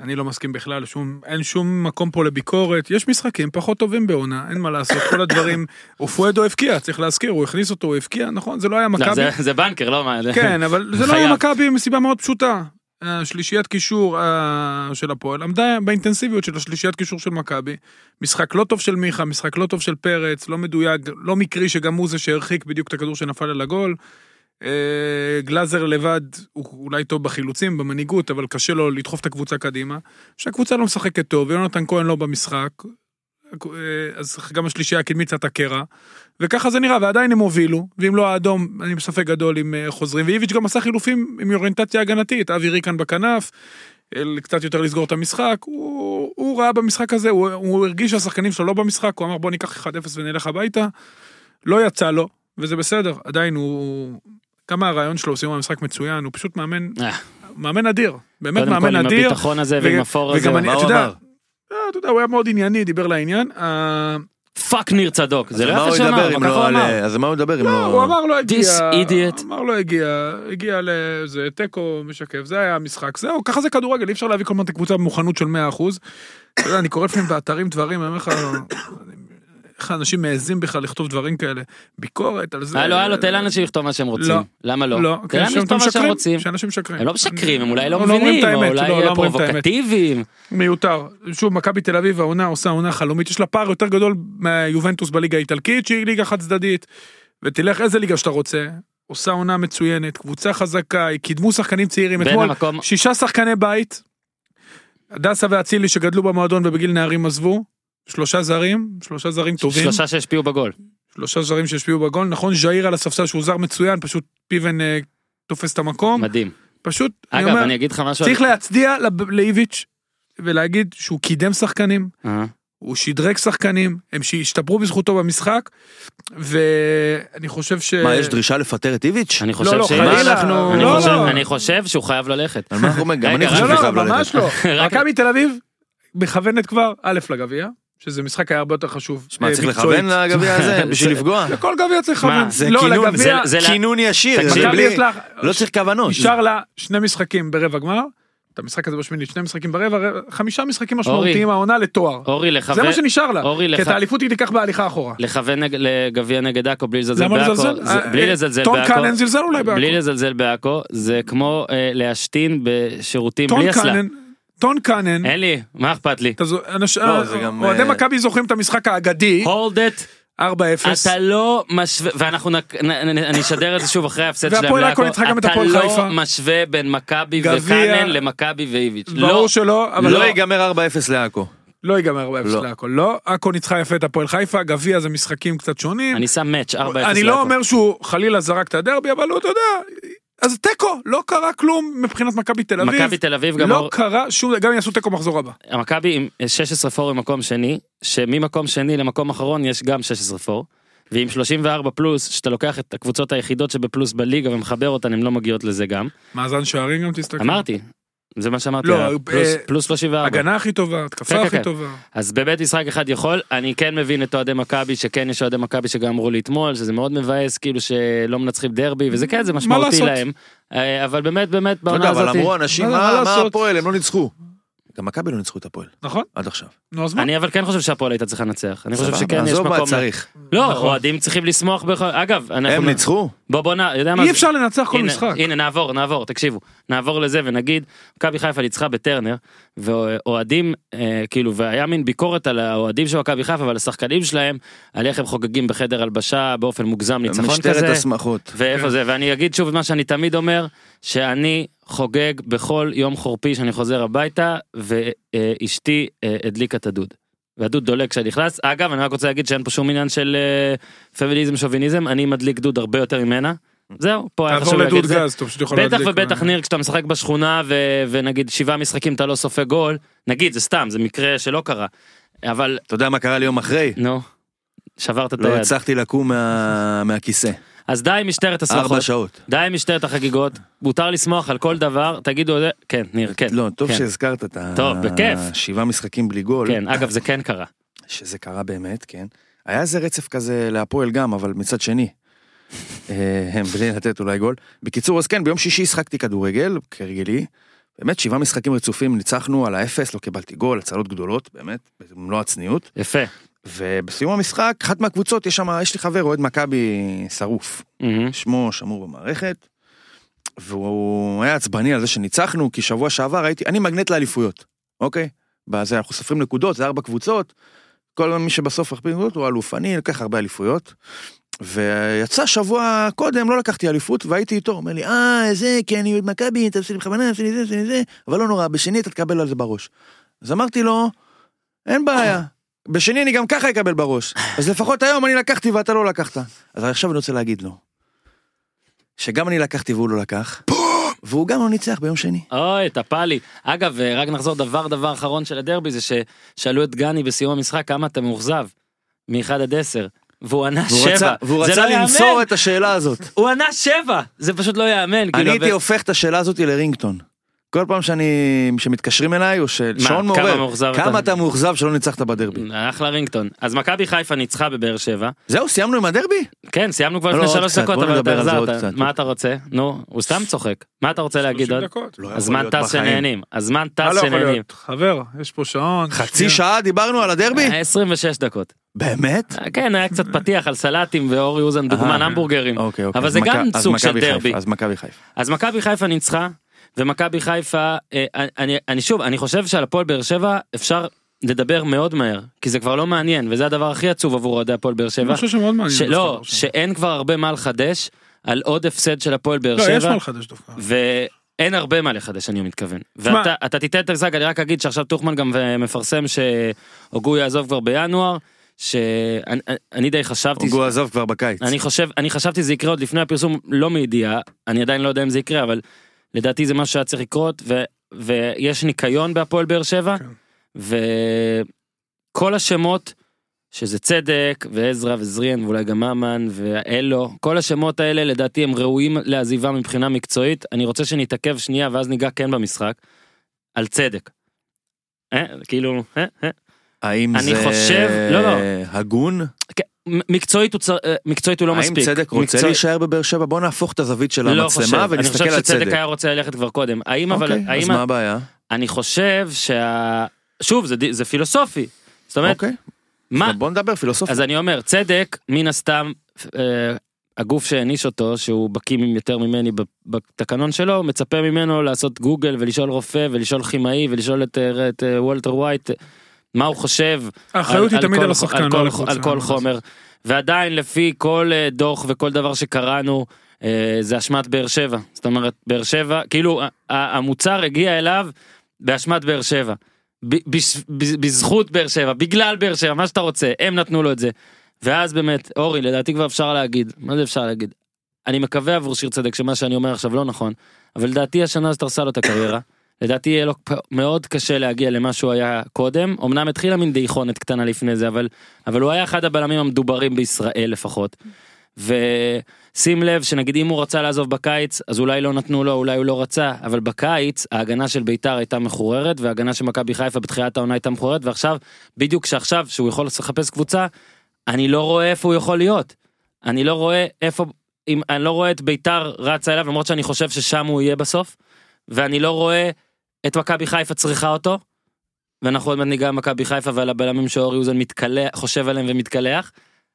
אני לא מסכים בכלל, שום, אין שום מקום פה לביקורת. יש משחקים פחות טובים בעונה, אין מה לעשות, כל הדברים... אופואדו הבקיע, צריך להזכיר, הוא הכניס אותו, הוא הבקיע, נכון? זה לא היה לא, מכבי. זה, זה בנקר, לא מה, כן, אבל זה לא. היה מכבי מסיבה מאוד פשוטה. השלישיית קישור אה, של הפועל עמדה באינטנסיביות של השלישיית קישור של מכבי. משחק לא טוב של מיכה, משחק לא טוב של פרץ, לא מדויק, לא מקרי שגם הוא זה שהרחיק בדיוק את הכדור שנפל על הגול. אה, גלאזר לבד, הוא אולי טוב בחילוצים, במנהיגות, אבל קשה לו לדחוף את הקבוצה קדימה. שהקבוצה לא משחקת טוב, יונתן כהן לא במשחק. אה, אז גם השלישייה הקדמית קצת הקרע. וככה זה נראה, ועדיין הם הובילו, ואם לא האדום, אני בספק גדול אם אה, חוזרים. ואיביץ' גם עשה חילופים עם אוריינטציה הגנתית, אבי ריקן בכנף, קצת יותר לסגור את המשחק. הוא, הוא ראה במשחק הזה, הוא, הוא הרגיש שהשחקנים שלו לא במשחק, הוא אמר בוא ניקח 1-0 ונלך הביתה. לא יצא לו, וזה בסדר, עדיין הוא... כמה הרעיון שלו עושים במשחק מצוין, הוא פשוט מאמן, אה, מאמן אדיר, באמת קודם כל מאמן עם אדיר. הביטחון הזה ועם הפור הזה. מה הוא אמר? אה, אתה יודע, הוא היה מאוד ענייני, דיבר לעניין. אה, fuck ניר צדוק, זה לא מה יפה הוא שאמר, אבל ככה לא הוא. אמר. אז מה הוא ידבר אם לא, לא... הוא אמר לא הגיע, idiot. אמר לא הגיע, הגיע לזה, תיקו משקף, זה היה המשחק, זהו, ככה זה כדורגל, אי אפשר להביא כל הזמן את הקבוצה במוכנות של 100%. אתה יודע, אני קורא לפעמים באתרים דברים, אני אומר לך, איך האנשים מעזים בכלל לכתוב דברים כאלה? ביקורת על זה. הלו, הלו, תן לאנשים לכתוב מה שהם רוצים. לא. למה לא? לא, תן כן, להם שאתם לכתוב מה שהם משקרים, רוצים. שאנשים משקרים. הם לא משקרים, הם אולי לא אומרים מבינים, או אולי לא, לא. פרובוקטיביים. מיותר. שוב, מכבי תל אביב העונה עושה עונה חלומית, יש לה פער יותר גדול מהיובנטוס בליגה האיטלקית, שהיא ליגה חד צדדית. ותלך איזה ליגה שאתה רוצה, עושה עונה מצוינת, קבוצה חזקה, קידמו שחקנים צעירים. אתמול המקום, שישה שחקני בית, הדסה ואצילי שגדלו במועדון ובגיל נערים עזבו, שלושה זרים, שלושה זרים טובים, שלושה שהשפיעו בגול. שלושה זרים שהשפיעו בגול, נכון, ז'איר על הספסל שהוא זר מצוין, פשוט פיבן אה, תופס את המקום, מדהים. פשוט, אני אגב, אומר, אני אגיד לך משהו. צריך להצדיע לב- לאיביץ' ולהגיד שהוא קידם שחקנים, אה, הוא שדרג שחקנים, הם שהשתפרו בזכותו במשחק, ואני חושב ש... מה, יש דרישה לפטר את איביץ'? אני חושב לא, שאם חלילה, אנחנו... אני לא, חושב- לא. אני חושב שהוא חייב ללכת. על מה אנחנו אומרים? גם אני חושב רק- לא, שהוא לא, חייב ממש ללכת. לא. רק- מכבי תל אביב מכוונת כבר, א', לגביע, שזה משחק היה הרבה יותר חשוב. שמע, אה, צריך. לכוון לגביע הזה בשביל זה- לפגוע. לכל גביע צריך מה, לכוון. זה לא, כינון, זה- זה- כינון ישיר, זה בלי... לא צריך כוונות. נשאר לה שני משחקים ברבע גמר, את המשחק הזה בשמינית, שני משחקים ברבע, רבע- חמישה משחקים משמעותיים העונה לתואר. אורי זה לכוון... מה שנשאר לה. אורי, כי את האליפות היא תיקח בהליכה אחורה. לכוון לגביע נגד עכו בלי לזלזל למה בעכו, לזלזל? זה- אה, בלי אה, לזלזל טון בעכו, קאנן זלזל אולי בעכו. בלי לזלזל בעכו, זה כמו להשתין בשירותים טון בלי אסלה. קאנן, טון קאנן, אין לי, מה אכפת לי? אתה לא, זה גם, אוהדי אה, מכבי זוכרים את המשחק האגדי, hold it, 4-0. אתה לא משווה, ואנחנו נק- נ- אני אשדר את זה שוב אחרי ההפסד שלהם והפועל עכו לעכו, ניצחה גם את אתה הפועל לא חיפה. משווה בין מכבי וקאנן למכבי ואיביץ'. לא, ברור שלא, אבל לא לא ייגמר 4-0 לעכו. לא ייגמר 4-0 לא. לעכו. לא, עכו ניצחה יפה את הפועל חיפה, גביע זה משחקים קצת שונים. אני שם מאץ' 4-0 אני לא לעכו. אומר שהוא חלילה זרק את הדרבי, אבל הוא, אתה יודע, אז תיקו, לא קרה כלום מבחינת מכבי תל אביב. מכבי תל אביב גם לא אור- קרה שום, גם אם יעשו תיקו מחזור הבא. המכבי עם 16 פור במקום שני, שממקום שני למקום אחרון יש גם 16 פור. ועם 34 פלוס, שאתה לוקח את הקבוצות היחידות שבפלוס בליגה ומחבר אותן, הן לא מגיעות לזה גם. מאזן שערים גם תסתכל. אמרתי, זה מה שאמרתי, לא, פלוס- אה, פלוס 34. הגנה הכי טובה, כן, התקפה כן, הכי כן. טובה. אז בבית משחק אחד יכול, אני כן מבין את אוהדי מכבי, שכן יש אוהדי מכבי שגם אמרו לי אתמול, שזה מאוד מבאס, כאילו שלא מנצחים דרבי, וזה כן, זה משמעותי? להם. אה, אבל באמת, באמת, לא בעונה יודע, אבל הזאת, אמרו אנשים, מה- מה מה מה לעשות?" הפועל, הם לא ניצחו. גם מכבי לא ניצחו את הפועל, נכון? עד עכשיו. נו אז מה? אני אבל כן חושב שהפועל הייתה צריכה לנצח. אני חושב שכן יש עזוב מה מקום. צריך. לא, נכון. אוהדים צריכים לשמוח בכל... אגב, אנחנו... הם ניצחו? בוא בוא נ... יודע מה אי זה? אפשר לנצח כל משחק. הנה נעבור נעבור תקשיבו נעבור לזה ונגיד מכבי חיפה ניצחה בטרנר ואוהדים אה, כאילו והיה מין ביקורת על האוהדים של מכבי חיפה ועל השחקנים שלהם על איך הם חוגגים בחדר הלבשה באופן מוגזם ניצחון משטרת כזה השמחות. ואיפה. זה ואני אגיד שוב את מה שאני תמיד אומר שאני חוגג בכל יום חורפי שאני חוזר הביתה ואשתי אה, הדליקה את הדוד. והדוד דולק כשאני נכנס אגב אני רק רוצה להגיד שאין פה שום עניין של אה, פמיניזם שוביניזם אני מדליק דוד הרבה יותר ממנה. זהו פה היה חשוב להגיד את זה. גז, אתה פשוט יכול בטח להדליק. ובטח ניר כשאתה משחק בשכונה ו- ונגיד שבעה משחקים אתה לא סופג גול נגיד זה סתם זה מקרה שלא קרה אבל אתה יודע מה קרה לי יום אחרי? נו שברת את לא היד הצלחתי לקום מה- מהכיסא. אז די עם משטרת ארבע השמחות שעות. די עם משטרת החגיגות מותר לשמוח על כל דבר תגידו זה כן ניר כן לא, טוב כן. שהזכרת את טוב, בכיף. השבעה משחקים בלי גול. כן אגב זה כן קרה שזה קרה באמת, כן. היה איזה רצף כזה להפועל גם, אבל מצד שני. אה, הם בלי לתת אולי גול. בקיצור, אז כן, ביום שישי השחקתי כדורגל, כהרגלי. באמת, שבעה משחקים רצופים ניצחנו על האפס, לא קיבלתי גול, הצלות גדולות, באמת, במלוא הצניעות. יפה ובסיום המשחק, אחת מהקבוצות, יש שם, יש לי חבר, אוהד מכבי שרוף. מהמם. שמו שמור במערכת. והוא היה עצבני על זה שניצחנו, כי שבוע שעבר הייתי, אני מגנט לאליפויות, אוקיי? בזה אנחנו סופרים נקודות, זה ארבע קבוצות, כל מי שבסוף מכפיל נקודות הוא אלוף, אני לקח הרבה אליפויות. ויצא שבוע קודם, לא לקחתי אליפות, והייתי איתו, אומר לי, אה, זה, כי אני אוהד מכבי, אתה עושה לי בכוונה, עושה לי זה, עושה לי זה, אבל לא נורא, בשני אתה תקבל על זה בראש. אז אמרתי לו, אין בעיה, בשני אני גם ככה אקבל בראש, אז לפחות היום אני לקחתי ואתה לא לקחת. אז עכשיו אני רוצה להגיד לו, שגם אני לקחתי והוא לא לקח, והוא גם לא ניצח ביום שני. אוי טפל לי אגב אה, רק נחזור דבר דבר אחרון של הדרבי זה ששאלו את גני בסיום המשחק כמה אתה מאוכזב. מאחד עד עשר. והוא ענה והוא רצה, שבע. והוא זה רצה לא למסור יאמן. את השאלה הזאת. הוא ענה שבע זה פשוט לא יאמן. אני כאילו, הייתי ו- הופך את השאלה הזאת לרינגטון. כל פעם שאני, שמתקשרים אליי, או ששעון כמה מעורר, מאוכזב כמה אתה? אתה מאוכזב שלא ניצחת בדרבי. אחלה רינגטון אז מכבי חיפה ניצחה בבאר שבע זהו, סיימנו עם הדרבי? כן סיימנו כבר לא, לפני עוד שלוש דקות אבל אתה החזרת. מה אתה רוצה נו הוא סתם צוחק מה אתה רוצה להגיד 30 עוד דקות. לא הזמן טס. שנהנים הזמן טס לא שנהנים? חבר, יש פה שעון. חצי. שעה דיברנו על הדרבי? אה, 26 דקות באמת? כן היה קצת פתיח על סלטים ואורי אוזן דוגמן אה, המבורגרים. אוקיי, אוקיי. אבל זה גם סוג של דרבי. אז מכבי חיפה. אז מכבי חיפה ניצחה ומכבי חיפה אה, אני, אני שוב אני חושב שעל הפועל באר שבע אפשר לדבר מאוד מהר כי זה כבר לא מעניין וזה הדבר הכי עצוב עבור אוהדי הפועל באר שבע. אני חושב שמאוד מעניין. שלא. שאין כבר הרבה מה לחדש על עוד הפסד של הפועל באר לא, יש שבע מה לחדש דווקא. ואין הרבה מה לחדש אני מתכוון. ואתה אתה תיתן את הגזק אני רק אגיד שעכשיו טוחמן גם אה, מפרסם שהוגו יעזוב כבר בינואר שאני אני די חשבתי הוגו עזב כבר בקיץ. אני חושב אני חשבתי זה יקרה עוד לפני הפרסום לא מידיעה אני עדיין לא יודע אם זה יקרה אבל לדעתי זה משהו שהיה צריך לקרות ו, ויש ניקיון בהפועל באר שבע כן. וכל השמות שזה צדק ועזרא וזריאן ואולי גם ממן ואלו כל השמות האלה לדעתי הם ראויים לעזיבה מבחינה מקצועית אני רוצה שנתעכב שנייה ואז ניגע כן במשחק על צדק. אה, כאילו אה, אה. האם אני זה חושב- לא, לא. הגון? מקצועית הוא צר- אה, מקצועית הוא לא האם מספיק. צדק רוצה מקצועי- להישאר בבאר שבע? בוא נהפוך את הזווית של לא חושב, המצלמה אני ונסתכל חושב על שצדק צדק. היה רוצה ללכת כבר קודם. האם אבל, אוקיי, אז האם, מה הבעיה? אני חושב שה... שוב, זה, זה פילוסופי. זאת אומרת, אוקיי, מה, בוא נדבר פילוסופיה. אז אני אומר, צדק, מן הסתם, אה, הגוף שהעניש אותו, שהוא בקיא יותר ממני בתקנון שלו, מצפה ממנו לעשות גוגל ולשאול רופא ולשאול כימאי ולשאול את, אה, את אה, וולטר ווייט, מה הוא חושב. האחריות היא תמיד על השחקן, לא על כל, הקבוצה. על כל חומר. ועדיין לפי כל אה, דוח וכל דבר שקראנו, אה, זה אשמת באר שבע. זאת אומרת, באר שבע, כאילו המוצר הגיע אליו באשמת באר שבע. בזכות באר שבע, בגלל באר שבע, מה שאתה רוצה, הם נתנו לו את זה. ואז באמת, אורי, לדעתי כבר אפשר להגיד, מה זה אפשר להגיד? אני מקווה עבור שיר צדק שמה שאני אומר עכשיו לא נכון, אבל לדעתי השנה הזאת הרסה לו את הקריירה. לדעתי יהיה לו מאוד קשה להגיע למה שהוא היה קודם, אמנם התחילה מין דעיכונת קטנה לפני זה, אבל, אבל הוא היה אחד הבלמים המדוברים בישראל לפחות. ושים לב שנגיד אם הוא רצה לעזוב בקיץ אז אולי לא נתנו לו אולי הוא לא רצה אבל בקיץ ההגנה של ביתר הייתה מחוררת וההגנה של מכבי חיפה בתחילת העונה הייתה מחוררת ועכשיו בדיוק שעכשיו שהוא יכול לחפש קבוצה אני לא רואה איפה הוא יכול להיות. אני לא רואה איפה אם אני לא רואה את ביתר רצה אליו למרות שאני חושב ששם הוא יהיה בסוף ואני לא רואה את מכבי חיפה צריכה אותו. ואנחנו עוד מעט ניגע במכבי חיפה ועל הבלמים שאורי אוזן מתקלח חושב עליהם ומתקלח.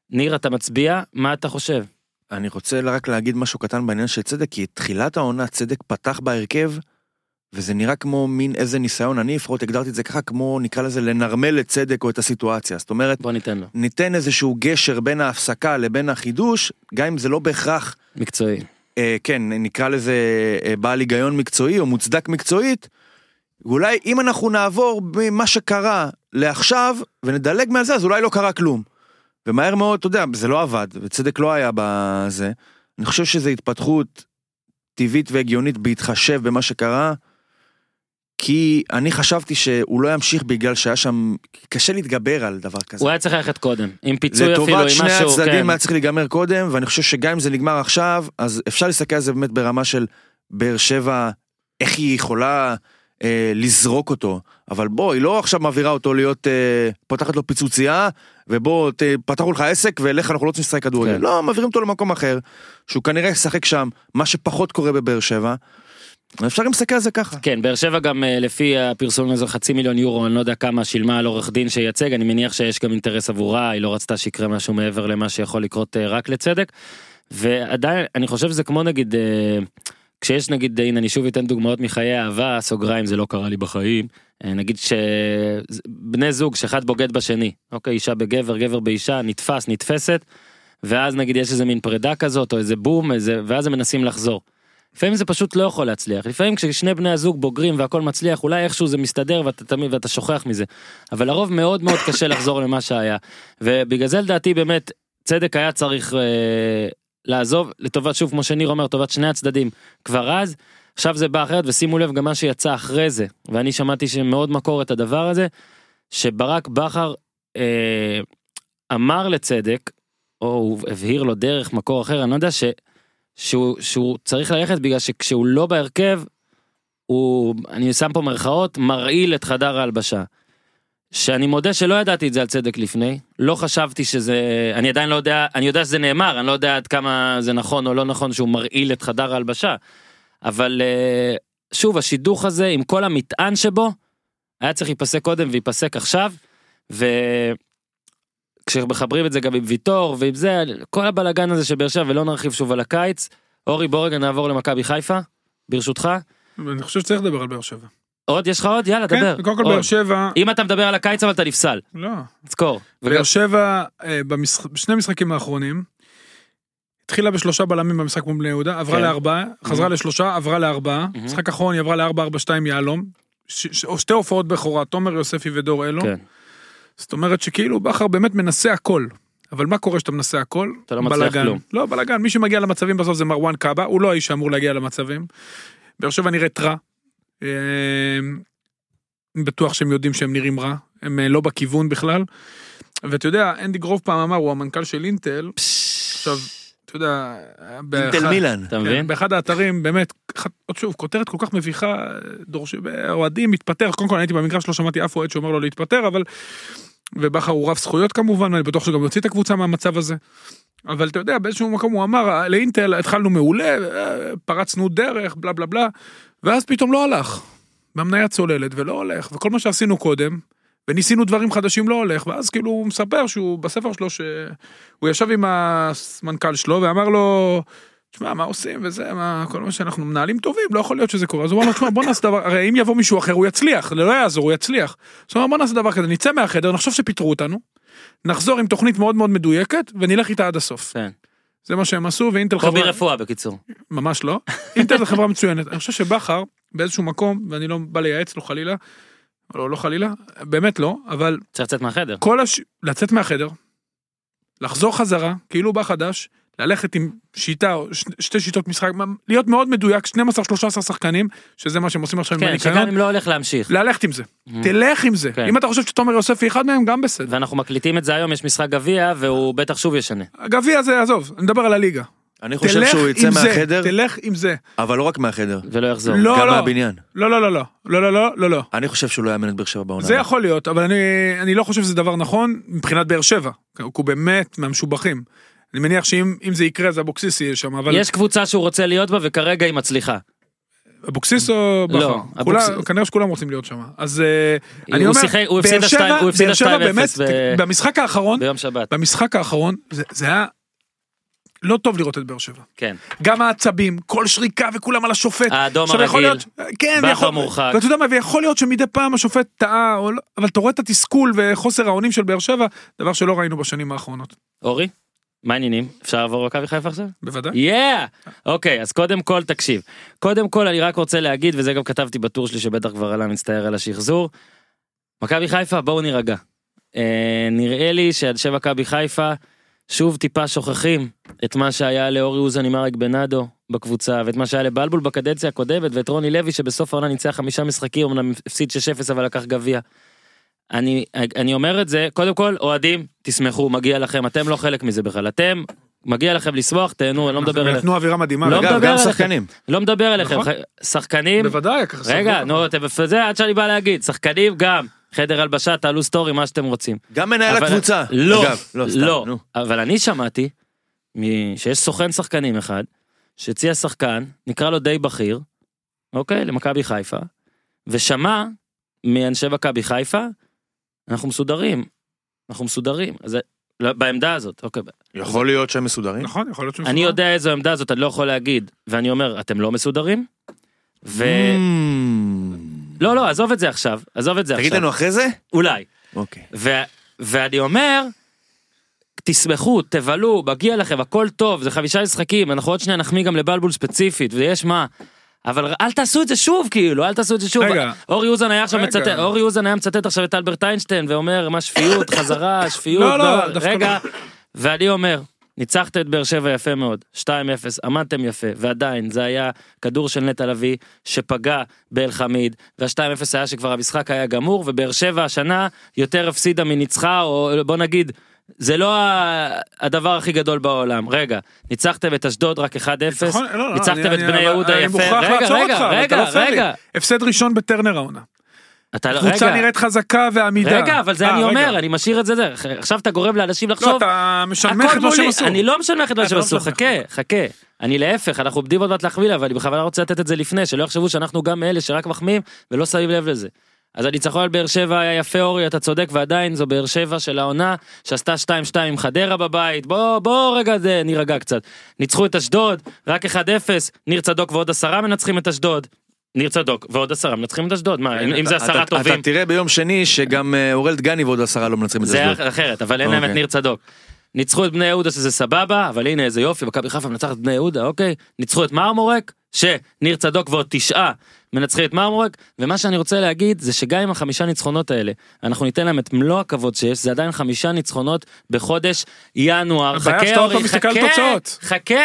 ניר אתה מצביע מה אתה חושב. אני רוצה רק להגיד משהו קטן בעניין של צדק, כי תחילת העונה צדק פתח בהרכב, וזה נראה כמו מין איזה ניסיון, אני לפחות הגדרתי את זה ככה, כמו נקרא לזה לנרמל את צדק או את הסיטואציה. זאת אומרת, בוא ניתן לו ניתן איזשהו גשר בין ההפסקה לבין החידוש, גם אם זה לא בהכרח, מקצועי. אה, כן, נקרא לזה אה, בעל היגיון מקצועי או מוצדק מקצועית, אולי אם אנחנו נעבור ממה שקרה לעכשיו ונדלג מעל זה, אז אולי לא קרה כלום. ומהר מאוד, אתה יודע, זה לא עבד, וצדק לא היה בזה. אני חושב שזו התפתחות טבעית והגיונית בהתחשב במה שקרה, כי אני חשבתי שהוא לא ימשיך בגלל שהיה שם, קשה להתגבר על דבר כזה. הוא היה צריך ללכת קודם עם פיצוי אפילו עם לטובת משהו. שני הצדדים כן. היה צריך להיגמר קודם, ואני חושב שגם אם זה נגמר עכשיו, אז אפשר להסתכל על זה באמת ברמה של באר שבע, איך היא יכולה אה, לזרוק אותו. אבל בוא, היא לא עכשיו מעבירה אותו להיות, אה, פותחת לו פיצוצייה, ובוא, ת, פתחו לך עסק, ולך אנחנו לא רוצים לשחק כדורגל. כן. לא, מעבירים אותו למקום אחר, שהוא כנראה ישחק שם, מה שפחות קורה בבאר שבע. אפשר גם להסתכל על זה ככה. כן באר שבע גם אה, לפי הפרסום הזה חצי מיליון יורו אני לא יודע כמה שילמה על עורך דין שייצג אני מניח שיש גם אינטרס עבורה היא לא רצתה שיקרה משהו מעבר למה שיכול לקרות אה, רק לצדק. ועדיין אני חושב שזה כמו נגיד אה, כשיש נגיד הנה אני שוב אתן דוגמאות מחיי אהבה סוגריים זה לא קרה לי בחיים. אה, נגיד שבני זוג שאחד בוגד בשני אוקיי אישה בגבר גבר באישה נתפס נתפסת ואז נגיד יש איזה מין פרידה כזאת או איזה בום איזה ואז הם מנסים לחזור. לפעמים זה פשוט לא יכול להצליח. לפעמים כששני בני הזוג בוגרים והכל מצליח אולי איכשהו זה מסתדר ואתה תמיד ואתה שוכח מזה. אבל לרוב מאוד מאוד קשה לחזור למה שהיה. ובגלל זה לדעתי באמת צדק היה צריך אה, לעזוב לטובת שוב כמו שניר אומר טובת שני הצדדים כבר אז עכשיו זה בא אחרת ושימו לב גם מה שיצא אחרי זה ואני שמעתי שמאוד מקור את הדבר הזה שברק בכר אה, אמר לצדק או הוא הבהיר לו דרך מקור אחר אני לא יודע ש, שהוא, שהוא צריך ללכת בגלל שכשהוא לא בהרכב הוא אני שם פה מרכאות מרעיל את חדר ההלבשה. שאני מודה שלא ידעתי את זה על צדק לפני לא חשבתי שזה אני עדיין לא יודע אני יודע שזה נאמר אני לא יודע עד כמה זה נכון או לא נכון שהוא מרעיל את חדר ההלבשה. אבל אה, שוב השידוך הזה עם כל המטען שבו היה צריך להיפסק קודם וייפסק עכשיו. כשמחברים את זה גם עם ויטור ועם זה, כל הבלאגן הזה של באר שבע, ולא נרחיב שוב על הקיץ. אורי, בוא רגע נעבור למכבי חיפה, ברשותך. אני חושב שצריך לדבר על באר שבע. עוד, יש לך עוד? יאללה, דבר. כן, קודם כל. באר שבע, אם אתה מדבר על הקיץ אבל אתה נפסל, לא. תזכור. באר שבע אה, בשני המשחקים האחרונים, התחילה בשלושה בלמים במשחק מול בני יהודה, עברה כן. לארבעה, חזרה Mhm. לשלושה, עברה לארבעה, Mhm. משחק אחרון היא עברה לארבע, ארבע, שתיים יהלום, ש- ש- שתי הופעות בכורה, תומר יוספי ודור אלו, כן. זאת אומרת שכאילו בכר באמת מנסה הכל. אבל מה קורה כשאתה מנסה הכל? אתה לא מצליח. כלום. לא, בלאגן, מי שמגיע למצבים בסוף זה מרואן קאבה, הוא לא האיש שאמור להגיע למצבים. באר שבע נראית רע. אה, בטוח שהם יודעים שהם נראים רע, הם אה, לא בכיוון בכלל. ואתה יודע, אנדי גרוב פעם אמר, הוא המנכ"ל של אינטל, עכשיו, אתה יודע, אינטל מילאן. אתה מבין? כן, באחד האתרים באמת, אחד- עוד שוב, כותרת כל כך מביכה, דורש... אוהדים מתפטר, קודם כל אני הייתי במגרש, לא שמעתי אף אוהד שאומר לו להתפטר, אבל... ובכר הוא רב זכויות כמובן, ואני בטוח שגם יוציא את הקבוצה מהמצב הזה. אבל אתה יודע, באיזשהו מקום הוא אמר, לאינטל התחלנו מעולה, אה, פרצנו דרך, בלה בלה בלה, ואז פתאום לא הלך. והמניה צוללת ולא הולך, וכל מה שעשינו קודם, וניסינו דברים חדשים לא הולך, ואז כאילו הוא מספר שהוא בספר שלו שהוא ישב עם המנכ"ל שלו ואמר לו, תשמע, מה עושים וזה, מה, כל מה שאנחנו מנהלים טובים, לא יכול להיות שזה קורה. אז הוא אמר לו, תשמע, בוא נעשה דבר, הרי אם יבוא מישהו אחר הוא יצליח, זה לא יעזור, הוא יצליח. אז הוא אמר, בוא נעשה דבר כזה, נצא מהחדר, נחשוב שפיטרו אותנו, נחזור עם תוכנית מאוד מאוד מדויקת, ונלך איתה עד הסוף. כן. זה מה שהם עשו, ואינטל קובי חברה, רפואה בקיצור. ממש לא, אינטל זה חברה מצוינת. אני חושב שבכר, באיזשהו מקום, ואני לא בא לייעץ לו חלילה, לא, לא חלילה, באמת לא, אבל צריך לצאת מהחדר. כל הש... לצאת מהחדר, לחזור חזרה, כאילו בא חדש, ללכת עם שיטה, או ש, שתי שיטות משחק, להיות מאוד מדויק, 12-13 שחקנים, שזה מה שהם עושים עכשיו כן, עם הניקיון. כן, שגם אם לא הולך להמשיך. ללכת עם זה, mm-hmm. תלך עם זה. כן. אם אתה חושב שתומר יוספי אחד מהם, גם בסדר. ואנחנו מקליטים את זה היום, יש משחק גביע, והוא בטח שוב ישנה. גביע זה, עזוב, אני מדבר על הליגה. אני חושב שהוא יצא מהחדר, תלך עם זה. אבל לא רק מהחדר. ולא יחזור. לא, גם לא. מהבניין. לא, לא, לא, לא, לא, לא, לא, לא. לא. אני חושב שהוא לא יאמן את באר שבע בעונה. זה הרבה. יכול להיות, אבל אני, אני לא חושב שזה דבר נכון מבחינת באר שבע. הוא באמת מהמשובחים. אני מניח שאם אם זה יקרה אז אבוקסיס יהיה שם, אבל יש קבוצה שהוא רוצה להיות בה, וכרגע היא מצליחה. אבוקסיס או בכר? לא, אבוקסיס- כנראה שכולם רוצים להיות שם. אז אה, אני אומר, הוא הפסיד שבע- השתיים- הוא הפסיד באר שבע 2-0 באמת, ב- במשחק האחרון, ביום שבת. במשחק האחרון, זה היה לא טוב לראות את באר שבע. כן. גם העצבים, כל שריקה וכולם על השופט. האדום הרגיל. להיות- כן, בכר מורחק. ואתה יודע מה, ויכול להיות שמדי פעם השופט טעה, לא- אבל אתה רואה את התסכול וחוסר האונים של באר שבע, דבר שלא ראינו בשנים האחרונות. אורי? מה העניינים? אפשר לעבור למכבי חיפה עכשיו? בוודאי. יאה! אוקיי, אז קודם כל תקשיב. קודם כל אני רק רוצה להגיד, וזה גם כתבתי בטור שלי שבטח כבר עלה מצטער על השחזור. מכבי חיפה בואו נירגע. אה, נראה לי שאנשי מכבי חיפה שוב טיפה שוכחים את מה שהיה לאורי אוזן עם אריק בנאדו בקבוצה ואת מה שהיה לבלבול בקדנציה הקודמת ואת רוני לוי שבסוף העונה ניצח חמישה משחקים אמנם הפסיד 6-0 אבל לקח גביע. אני אני אומר את זה קודם כל אוהדים תשמחו מגיע לכם אתם לא חלק מזה בכלל אתם מגיע לכם לשמוח תהנו אני לא מדבר אליכם. נתנו אווירה מדהימה. לא מדבר גם. שחקנים. לא מדבר אליכם נכון. שחקנים בוודאי. ככה רגע. נו אתם זה עד שאני בא להגיד שחקנים גם חדר הלבשה תעלו סטורי מה שאתם רוצים. גם מנהל אבל- הקבוצה. לא, אגב, לא, סתם, לא. אבל אני שמעתי שיש סוכן שחקנים אחד שהציע שחקן נקרא לו די בכיר, אוקיי, למכבי חיפה, ושמע מאנשי מכבי חיפה, אנחנו מסודרים, אנחנו מסודרים, אז לא, בעמדה הזאת, אוקיי, יכול להיות שהם מסודרים. נכון, יכול להיות שהם אני יודע איזו עמדה זאת, אני לא יכול להגיד, ואני אומר, אתם לא מסודרים? ו... Mm. לא, לא, עזוב את זה עכשיו, עזוב את זה עכשיו. תגיד לנו אחרי זה? אולי. אוקיי. ו- ואני אומר, תשמחו, תבלו, מגיע לכם, הכל טוב, זה חמישה משחקים, אנחנו עוד שנייה נחמיא גם לבלבול ספציפית, ויש מה. אבל אל תעשו את זה שוב, כאילו, אל תעשו את זה שוב. רגע. אורי אוזן היה עכשיו. מצטט, אורי אוזן היה מצטט עכשיו את אלברט איינשטיין, ואומר, מה שפיות, חזרה, שפיות, לא, לא, לא, דווקא רגע. ואני אומר, ניצחתם את באר שבע יפה מאוד, 2-0, עמדתם יפה, ועדיין זה היה כדור של נטע לביא שפגע באל חמיד, וה-2-0 היה שכבר המשחק היה גמור, ובאר שבע השנה יותר הפסידה מניצחה, או בוא נגיד, זה לא הדבר הכי גדול בעולם. רגע, ניצחתם את אשדוד רק 1-0, נכון, לא, לא, ניצחתם אני- את אני- בני אבל יהודה אני יפה, רגע, רגע, רגע, לא לי. רגע, הפסד ראשון בטרנר העונה. אתה לא, קבוצה רגע, נראית חזקה ועמידה. רגע, אבל זה אה, אני רגע. אומר, אני משאיר את זה, זה, עכשיו אתה גורם לאנשים לא, לחשוב, אתה משנמך את מה שהם עשו. אני לא משנמך את מה אתה שהם לא עשו. חכה, חכה. אני להפך, אנחנו עומדים עוד מעט להחמיא לה, אבל אני בכוונה רוצה לתת את זה לפני, שלא יחשבו שאנחנו גם אלה שרק מחמיאים ולא שמים לב לזה. אז הניצחון על באר שבע היה יפה אורי אתה צודק ועדיין זו באר שבע של העונה שעשתה 2-2 עם חדרה בבית בוא בוא רגע זה נירגע קצת ניצחו את אשדוד רק 1-0 ניר צדוק ועוד עשרה מנצחים את אשדוד. ניר צדוק ועוד עשרה מנצחים את אשדוד מה אם זה עשרה טובים אתה תראה ביום שני שגם אה, אוראל דגני ועוד עשרה לא מנצחים את זה אשדוד. אחרת אבל אין להם את אוקיי. ניר צדוק. ניצחו את בני יהודה שזה סבבה אבל הנה איזה יופי מכבי חיפה מנצחת את בני יהודה אוקיי ניצחו את מרמורק שניר צדוק ועוד תשעה מנצחים את מרמורק ומה שאני רוצה להגיד זה שגם עם החמישה ניצחונות האלה אנחנו ניתן להם את מלוא הכבוד שיש זה עדיין חמישה ניצחונות בחודש ינואר חכה אורי חכה תוצאות. חכה.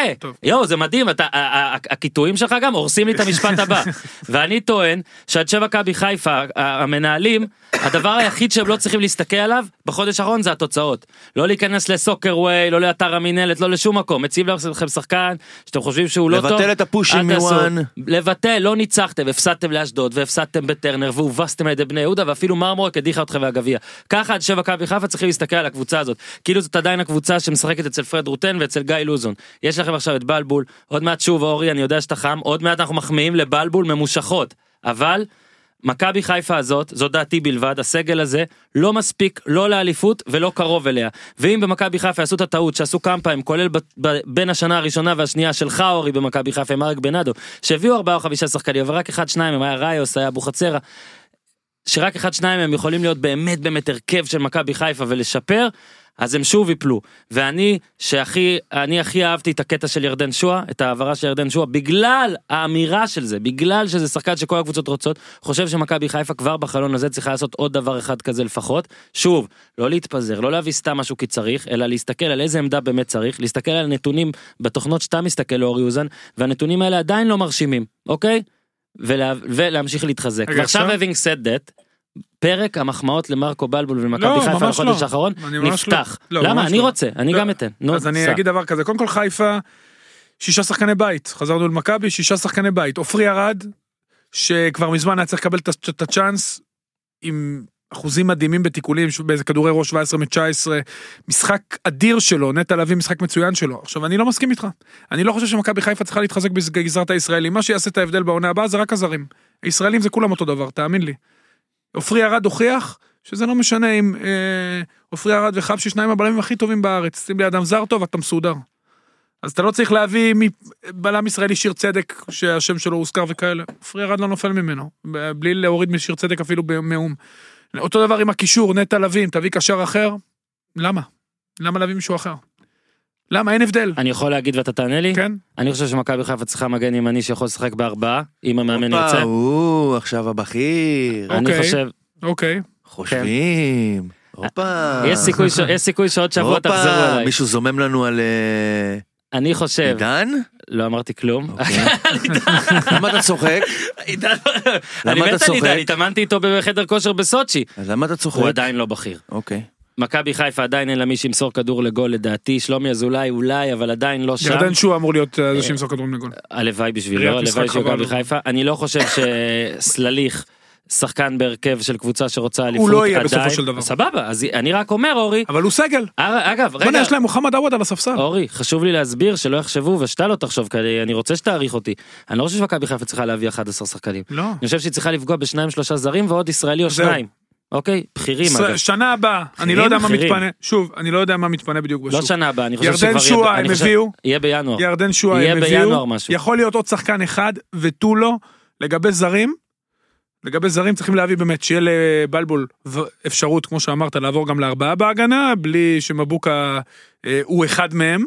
יואו זה מדהים הקיטויים שלך גם הורסים לי את המשפט הבא ואני טוען שאנשי מכבי חיפה ה- המנהלים הדבר היחיד שהם לא צריכים להסתכל עליו בחודש האחרון זה התוצאות לא להיכנס לסוקר ווי לא לאתר המינהלת לא לשום מקום מציב לכם שחקן שאתם חושבים שהוא לא טוב לבטל את הפושים. מוואן. לבטל לא ניצחתם הפסדתם לאשדוד והפסדתם בטרנר והובסתם על ידי בני יהודה ואפילו מרמורק הדיחה אתכם מהגביע. ככה אנשי מכבי חיפה צריכים להסתכל על הקבוצה הזאת. כאילו זאת עדיין הקבוצה שמשחקת אצל פרד רוטן ואצל גיא לוזון. יש לכם עכשיו את בלבול. עוד מעט שוב אורי אני יודע שאתה חם. עוד מעט אנחנו מחמיאים לבלבול ממושכות. אבל. מכבי חיפה הזאת, זו דעתי בלבד, הסגל הזה לא מספיק לא לאליפות ולא קרוב אליה. ואם במכבי חיפה יעשו את הטעות שעשו כמה פעמים, כולל ב, ב, בין השנה הראשונה והשנייה שלך אורי במכבי חיפה עם אריק בנאדו, שהביאו ארבעה או חמישה שחקנים, אבל רק אחד שניים, היה ראיוס, היה אבוחצירה, שרק אחד שניים הם יכולים להיות באמת באמת הרכב של מכבי חיפה ולשפר, אז הם שוב יפלו. ואני, שהכי, אני הכי אהבתי את הקטע של ירדן שואה, את ההעברה של ירדן שואה, בגלל האמירה של זה, בגלל שזה שחקן שכל הקבוצות רוצות, חושב שמכבי חיפה כבר בחלון הזה צריכה לעשות עוד דבר אחד כזה לפחות. שוב, לא להתפזר, לא להביא סתם משהו כי צריך, אלא להסתכל על איזה עמדה באמת צריך, להסתכל על נתונים בתוכנות שאתה מסתכל לאורי אוזן, והנתונים האלה עדיין לא מרשימים, אוקיי? ולה, ולהמשיך להתחזק. ועכשיו עכשיו? having said that, פרק המחמאות למרקו בלבול ולמכבי לא, חיפה ממש לחודש לא. האחרון ממש נפתח. לא. לא, למה? אני לא. רוצה, אני לא. גם אתן. נו, אז אני. אגיד דבר כזה, קודם כל חיפה, שישה שחקני בית, חזרנו למכבי, שישה שחקני בית. עופרי ארד, שכבר מזמן היה צריך לקבל את הצ'אנס, עם אחוזים מדהימים בתיקולים, באיזה כדורי ראש 17 מ-19, משחק אדיר שלו, נטע לביא משחק מצוין שלו. עכשיו, אני לא מסכים איתך. אני לא חושב שמכבי חיפה צריכה להתחזק בגזרת הישראלים. מה שיעשה את ההבדל בעונה הבאה זה רק הזרים. הישראלים זה כולם אותו דבר, תאמין לי. עופרי ארד הוכיח שזה לא משנה אם אה, עופרי ארד וחבשי שניים הבלמים הכי טובים בארץ, שים לידם זר טוב אתה מסודר. אז אתה לא צריך להביא בלם ישראלי שיר צדק שהשם שלו הוזכר וכאלה, עופרי ארד לא נופל ממנו, בלי להוריד משיר צדק אפילו במאום. אותו דבר עם הקישור, נטע לביא, אם תביא קשר אחר, למה? למה להביא מישהו אחר? למה? אין הבדל. אני יכול להגיד ואתה תענה לי? כן? אני חושב שמכבי חיפה צריכה מגן ימני שיכול לשחק בארבעה, אם המאמן ירצה. הוא עכשיו הבכיר. אני אוקיי. חושב, אוקיי. חושבים. הופה. יש סיכוי שעוד שבוע תחזרו אליי. מישהו זומם לנו על אה, אני חושב, עידן? לא אמרתי כלום. אוקיי. למה אתה צוחק? עידן, אני מת על עידן? התאמנתי איתו בחדר כושר בסוצ'י. אז למה אתה צוחק? הוא עדיין לא בכיר. אוקיי. מכבי חיפה עדיין אין לה מי שימסור כדור לגול לדעתי, שלומי אזולאי אולי, אבל עדיין לא שם. ירדן שועה אמור להיות אה, זה שימסור כדורים לגול. הלוואי בשבילו, הלוואי שהוא. מכבי חיפה. אני לא חושב שסלליך, שחקן בהרכב של קבוצה שרוצה אליפות, לא יהיה בסופו עדיין- של דבר. סבבה, אז אני רק אומר אורי, אבל הוא סגל. אגב, בוא'נה, רגע, יש להם מוחמד עווד על הספסל. אורי, חשוב לי להסביר שלא יחשבו ושאתה לא תחשוב כדי, אני רוצה שתעריך אותי. אני לא חושב שמכבי חיפה צריכה להביא 11 שחקנים. לא. אני חושב שהיא צריכה לפגוע בשניים שלושה זרים ועוד ישראלי או. שניים. אוקיי? בכירים ש- אגב. שנה הבאה, אני לא יודע מה בכירים. מתפנה, שוב, אני לא יודע מה מתפנה בדיוק לא בשוק. שנה הבאה, אני חושב ירדן שכבר יהיה... שועה אני הם הביאו. יהיה בינואר. ירדן יהיה הם בינואר הביאו, משהו. יכול להיות עוד שחקן אחד ותו לא, לגבי זרים, לגבי זרים צריכים להביא באמת שיהיה לבלבול אפשרות, כמו שאמרת, לעבור גם לארבעה בהגנה, בלי שמבוקה אה, הוא אחד מהם,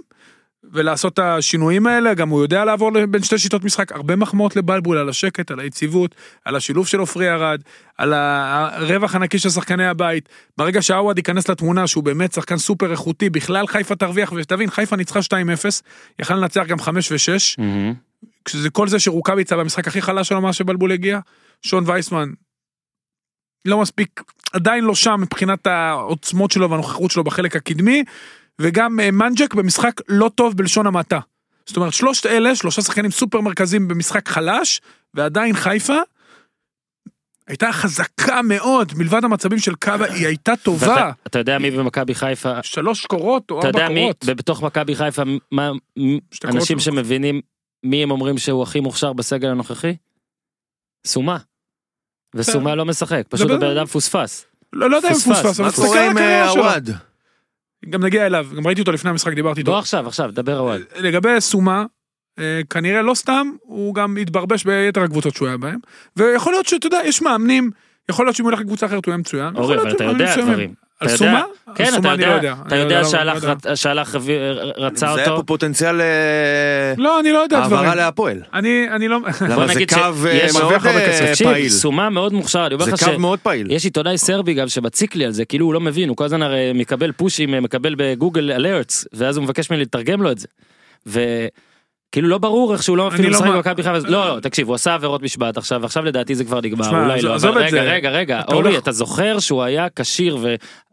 ולעשות את השינויים האלה, גם הוא יודע לעבור בין שתי שיטות משחק, הרבה מחמאות לבלבול על השקט, על היציבות, על השילוב של עופרי ארד, על הרווח הנקי של שחקני הבית. ברגע שעווד ייכנס לתמונה שהוא באמת שחקן סופר איכותי, בכלל חיפה תרוויח, ותבין, חיפה ניצחה 2-0, יכלה לנצח גם 5 ו-6, מהמם. כשזה כל זה שרוקאביצה במשחק הכי חלש שלו מאז שבלבול הגיע, שון וייסמן לא מספיק, עדיין לא שם מבחינת העוצמות שלו והנוכחות שלו בחלק הקדמי, וגם אה, מנג'ק במשחק לא טוב בלשון המעטה. זאת אומרת, שלושת אלה, שלושה שחקנים סופר מרכזיים במשחק חלש, ועדיין חיפה הייתה חזקה מאוד, מלבד המצבים של קאבה, היא הייתה טובה. ואתה- אתה יודע מי במכבי חיפה, שלוש קורות או אתה ארבע יודע מי, קורות. בתוך מכבי חיפה, מה, קורות אנשים. שמבינים מי הם אומרים שהוא הכי מוכשר בסגל הנוכחי? סומה. וסומה לא משחק, פשוט זה הבן בסדר. אדם פוספס. לא לא יודע אם. פוספס, אבל תסתכל על הקריירה אה, שלו. גם נגיע אליו, גם ראיתי אותו לפני המשחק, דיברתי איתו. לא עכשיו, עכשיו, דבר אוהד. לגבי סומה, אה, כנראה לא סתם, הוא גם התברבש ביתר הקבוצות שהוא היה בהן, ויכול להיות שאתה יודע, יש מאמנים, יכול להיות שאם הוא ילך לקבוצה אחרת הוא יהיה מצוין. אורי, אבל אתה יודע. דברים. על סומה? כן, אתה לא יודע. אתה יודע לא- שהלך, לא שהלך, רצה זה היה פה אותו. פוטנציאל אה, לא, אני לא יודע העברה דברים. להפועל. אני אני לא... למה בוא זה נגיד קו אה, שיש מאוד אה, פעיל. סומה מאוד מוכשר, אני אומר זה לך קו מאוד פעיל. שיש עיתונאי סרבי גם שמציק לי על זה, כאילו הוא לא מבין, הוא כל הזמן הרי מקבל פושים, מקבל בגוגל אלרטס, ואז הוא מבקש ממני לתרגם לו את זה. וכאילו לא ברור איך שהוא לא אפילו לא משחק במכבי חיפה, לא, לא, תקשיב, הוא עשה עבירות משפט עכשיו, עכשיו לדעתי זה כבר נגמר, אולי לא, אבל רגע. רגע, רגע, אתה אורי, אתה זוכר שהוא היה כשיר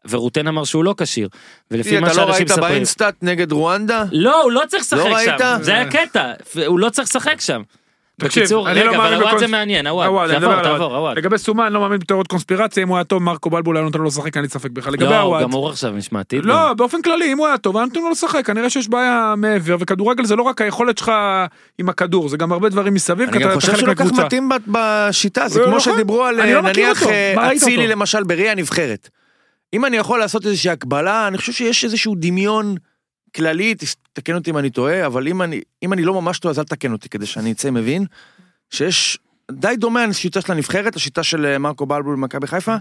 ורוטן אמר שהוא לא כשיר, ולפי מה אתה לא שאנשים ראית מספרים. באינסטאט נגד רואנדה? לא, הוא לא צריך לשחק לא שם, ראית? זה היה קטע, הוא לא צריך לשחק שם. תקשיב, בקיצור, אני לא רגע, מאמין אבל הוואט בקונס- זה מעניין, הוואט, הוואט, אני מדבר תעבור, הוואט. תעבור, הוואט. לגבי סומה אני לא מאמין בתיאוריות קונספירציה, אם הוא היה טוב מרקו בלבול היה נותן לו לשחק, אין לי ספק בכלל. לגבי לא, הוא הוואט. גמור עכשיו משמעתית. גם. לא, באופן כללי, אם הוא היה טוב, היה נותן לו לשחק, כנראה שיש בעיה מעבר, וכדורגל זה לא רק היכולת שלך עם הכדור, זה גם הרבה דברים מסביב, אני גם חושב שהוא לא כך. מתאים בשיטה, זה לא, כמו נכון. שדיברו על לא נניח. אה, אצילי? למשל בראי הנבחרת. אם אני יכול לעשות איזושהי הקבלה, אני חושב שיש איזשהו דמיון כללי, תקן אותי אם אני טועה, אבל אם אני, אם אני לא ממש טועה אז אל תקן אותי כדי שאני אצא מבין, שיש די דומה לשיטה של הנבחרת, השיטה של אה, מרקו בלבול במכבי חיפה.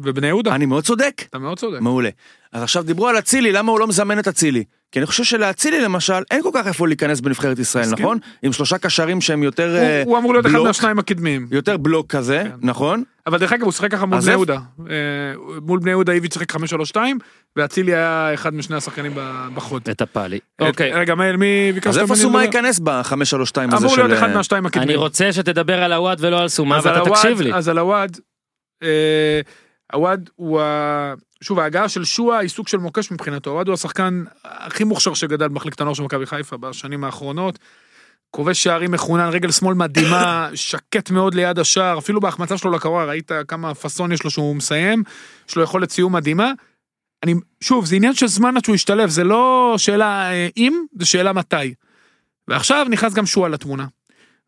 ובני יהודה, אני מאוד צודק. אתה מאוד צודק. מעולה. אז עכשיו דיברו על אצילי, למה הוא לא מזמן את אצילי? כי אני חושב שלאצילי למשל, אין כל כך איפה להיכנס בנבחרת ישראל, מסכים. נכון? עם שלושה קשרים שהם יותר הוא- אה, הוא אמור להיות אחד בלוק. מהשניים הקדמיים. יותר בלוק כזה, כן. נכון? אבל דרך אגב הוא שיחק ככה מול בני יהודה. אה, מול בני יהודה איביץ' שיחק 5-3-2 ואצילי היה אחד משני השחקנים בחוד. את הפאלי. אוקיי, רגע מאיר מי ביקשת אז איפה סומה? ייכנס ב-532 הזה אמור של... להיות אחד אה, מהשתיים הקדמיים. אני רוצה שתדבר על הוואט ולא על סומה אז ואתה הוואד- תקשיב לי. אז על הוואד, הוואד הוא ה... שוב ההגעה של שועה היא סוג של מוקש מבחינתו, הוואד הוא השחקן הכי מוכשר שגדל במחלקת הנוער של מכבי חיפה בשנים האחרונות. כובש שערים מחונן, רגל שמאל מדהימה, שקט מאוד ליד השער, אפילו בהחמצה שלו לקרוע, ראית כמה פאסון יש לו שהוא מסיים, יש לו יכולת סיום מדהימה. אני, שוב, זה עניין של זמן עד שהוא ישתלב, זה לא שאלה אה, אם, זה שאלה מתי. ועכשיו נכנס גם שועה לתמונה.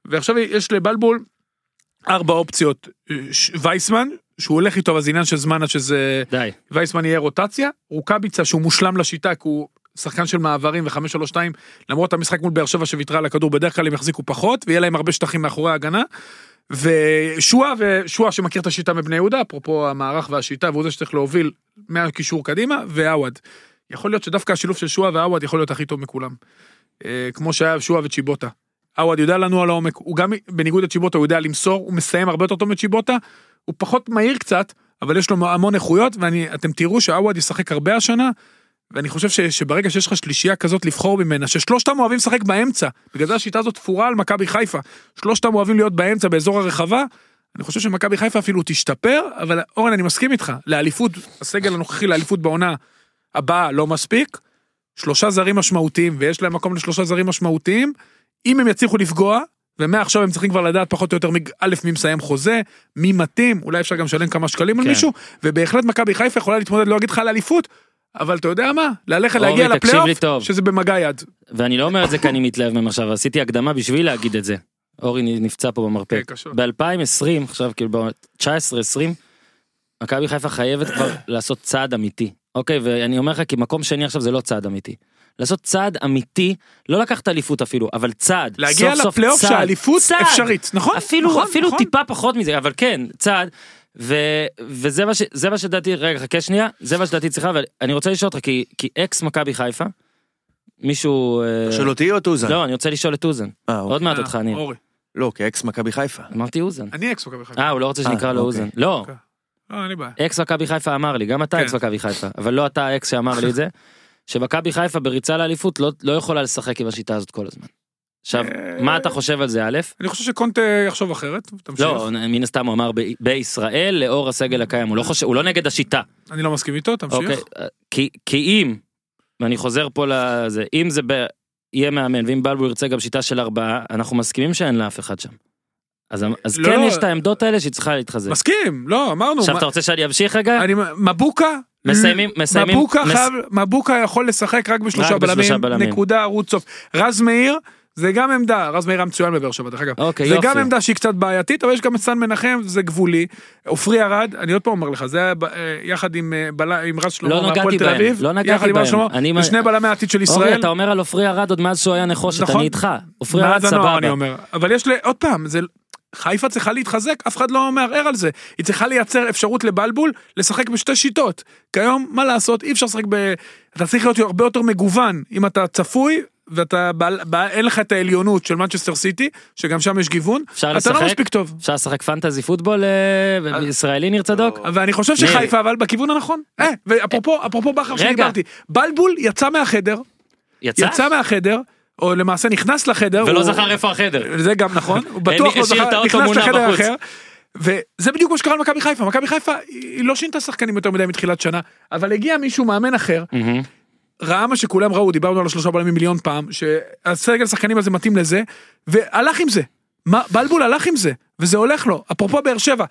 ועכשיו יש לבלבול ארבע אופציות, אה, וייסמן, שהוא הולך איתו, אבל זה עניין של זמן עד שזה... די. וייסמן יהיה רוטציה, רוקאביצה שהוא מושלם לשיטה, כי הוא שחקן של מעברים ו-5-3-2, למרות המשחק מול באר שבע שוויתרה על הכדור, בדרך כלל הם יחזיקו פחות, ויהיה להם הרבה שטחים מאחורי ההגנה. ושועה, ושועה שמכיר את השיטה מבני יהודה, אפרופו המערך והשיטה, והוא זה שצריך להוביל מהקישור קדימה, ועווד. יכול להיות שדווקא השילוב של שועה ועווד יכול להיות הכי טוב מכולם. אה, כמו שהיה שועה וצ'יבוטה. עווד יודע לנוע על העומק, הוא גם בניגוד לצ'יבוטה הוא יודע למסור, הוא מסיים הרבה יותר טוב מצ'יבוטה, הוא פחות מהיר קצת, אבל יש לו המון איכויות, ואתם תראו שעווד ישחק הרבה השנה, ואני חושב ש, שברגע שיש לך שלישייה כזאת לבחור ממנה, ששלושתם אוהבים לשחק באמצע, בגלל זה השיטה הזאת תפורה על מכבי חיפה, שלושתם אוהבים להיות באמצע באזור הרחבה, אני חושב שמכבי חיפה אפילו תשתפר, אבל אורן אני מסכים איתך, לאליפות, הסגל הנוכחי לאליפות בעונה הבאה לא מספיק, שלושה זרים משמעותיים, ויש להם מקום לשלושה זרים משמעותיים, אם הם יצליחו לפגוע, ומעכשיו הם צריכים כבר לדעת פחות או יותר מי- א' מי מסיים חוזה, מי מתאים, אולי אפשר גם לשלם כמה שקלים על כן. מישהו, ובהחלט מכבי חיפה יכולה להתמודד, לא אגיד לך על אליפות, אבל אתה יודע מה? ללכת אורי, להגיע לפלייאוף. שזה במגע יד. ואני לא אומר את זה כי אני מתלהב מהם עכשיו, עשיתי הקדמה בשביל להגיד את זה. אורי נפצע פה במרפק. כן, קשור. ב-2020, עכשיו כאילו ב-19-20, מכבי חיפה חייבת כבר לעשות צעד אמיתי. אוקיי, ואני אומר לך כי מקום שני עכשיו זה לא צעד אמיתי. לעשות צעד אמיתי, לא לקחת אליפות אפילו, אבל צעד. להגיע סוף סוף לפלייאוף צעד. שהאליפות צעד. אפשרית, נכון? אפילו נכון, אפילו נכון. טיפה פחות מזה אבל כן צעד ו, וזה מה ש, מה שדעתי רגע חכה שנייה זה מה שדעתי צריכה ואני רוצה לשאול אותך כי כי אקס מכבי חיפה. מישהו אה, של אותי או טוזן? לא אני רוצה לשאול את אוזן אה, עוד אוקיי. מעט אותך אני אורי, לא, כאקס מכבי חיפה. אמרתי אוזן אני אקס מכבי חיפה. אה הוא לא רוצה שנקרא אה, לו אוקיי. אוזן לא אוקיי. לא, אין לי בעיה. אקס מכבי חיפה אמר לי גם אתה כן. אקס מכבי חיפה אבל לא אתה האקס שאמר לי את זה. שמכבי חיפה בריצה לאליפות לא לא יכולה לשחק עם השיטה הזאת כל הזמן. עכשיו אה, מה אתה חושב על זה א' אני חושב שקונטה יחשוב אחרת, תמשיך. לא מן הסתם הוא אמר בישראל לאור הסגל הקיים הוא לא חושב הוא לא נגד השיטה. אני לא מסכים איתו, אוקיי, תמשיך. כי, אם, ואני חוזר פה לזה, אם זה יהיה מאמן, ואם בלבול ירצה גם שיטה של ארבעה, אנחנו מסכימים שאין לאף אחד שם. אז, אז לא, כן. יש את העמדות האלה שהיא צריכה להתחזק. מסכים, לא, אמרנו. עכשיו מה- אתה רוצה שאני אמשיך רגע? אני, מבוקה, מסיימים- מסיימים- מבוקה, מס- חייב, מבוקה יכול לשחק רק בשלושה רק בשלושה בלמים, בלמים. נקודה, ערוץ סוף. רז מאיר, זה גם עמדה, רז מאיר היה מצוין בבאר שבע דרך אגב. אוקיי, זה יופי. גם עמדה שהיא קצת בעייתית, אבל יש גם את סן מנחם, זה גבולי. עופרי ארד, אני עוד פעם אומר לך, זה היה אה, יחד עם אה, בל- עם רז שלמה לא מהפועל נגעתי תל בהם, אביב. לא נגעתי יחד עם רז בהם. שלמה, אני- ושני בלמי העתיד של אורי, ישראל. אתה אומר על עופרי ארד עוד מאז שהוא היה נחושת, נכון. אני איתך. עופרי ארד סבבה. אבל יש, ל- עוד פעם, זה... חיפה צריכה להתחזק, אף אחד לא מערער על זה. היא צריכה לייצר אפשרות לבלבול לשחק בשתי שיטות. כיום, מה לעשות, אי אפשר לשחק ב... אתה צריך להיות הרבה יותר מגוון. אם אתה צפוי, ואתה, בעל- בעל- אין לך את העליונות של מנצ'סטר סיטי, שגם שם יש גיוון, אתה לשחק? לא מספיק טוב. אפשר לשחק פנטזי פוטבול אה, ישראלי ניר צדוק? ואני חושב. שחיפה אבל בכיוון הנכון. אה, ואפרופו, אפרופו בכר. שדיברתי, בלבול יצא מהחדר, יצא? יצא מהחדר, או למעשה נכנס לחדר. ולא הוא- זכר איפה החדר. זה גם נכון, הוא בטוח לא השאיר את זכר, נכנס לחדר בחוץ. אחר. וזה בדיוק מה שקרה למכבי חיפה, מכבי חיפה היא לא שינתה שחקנים יותר מדי מתחילת שנה, אבל הגיע מישהו מאמן אחר. ראה מה שכולם ראו, דיברנו על השלושה בלמים מיליון פעם, שהסגל השחקנים הזה מתאים לזה, והלך עם זה. מה, בלבול הלך עם זה, וזה הולך לו. אפרופו באר שבע,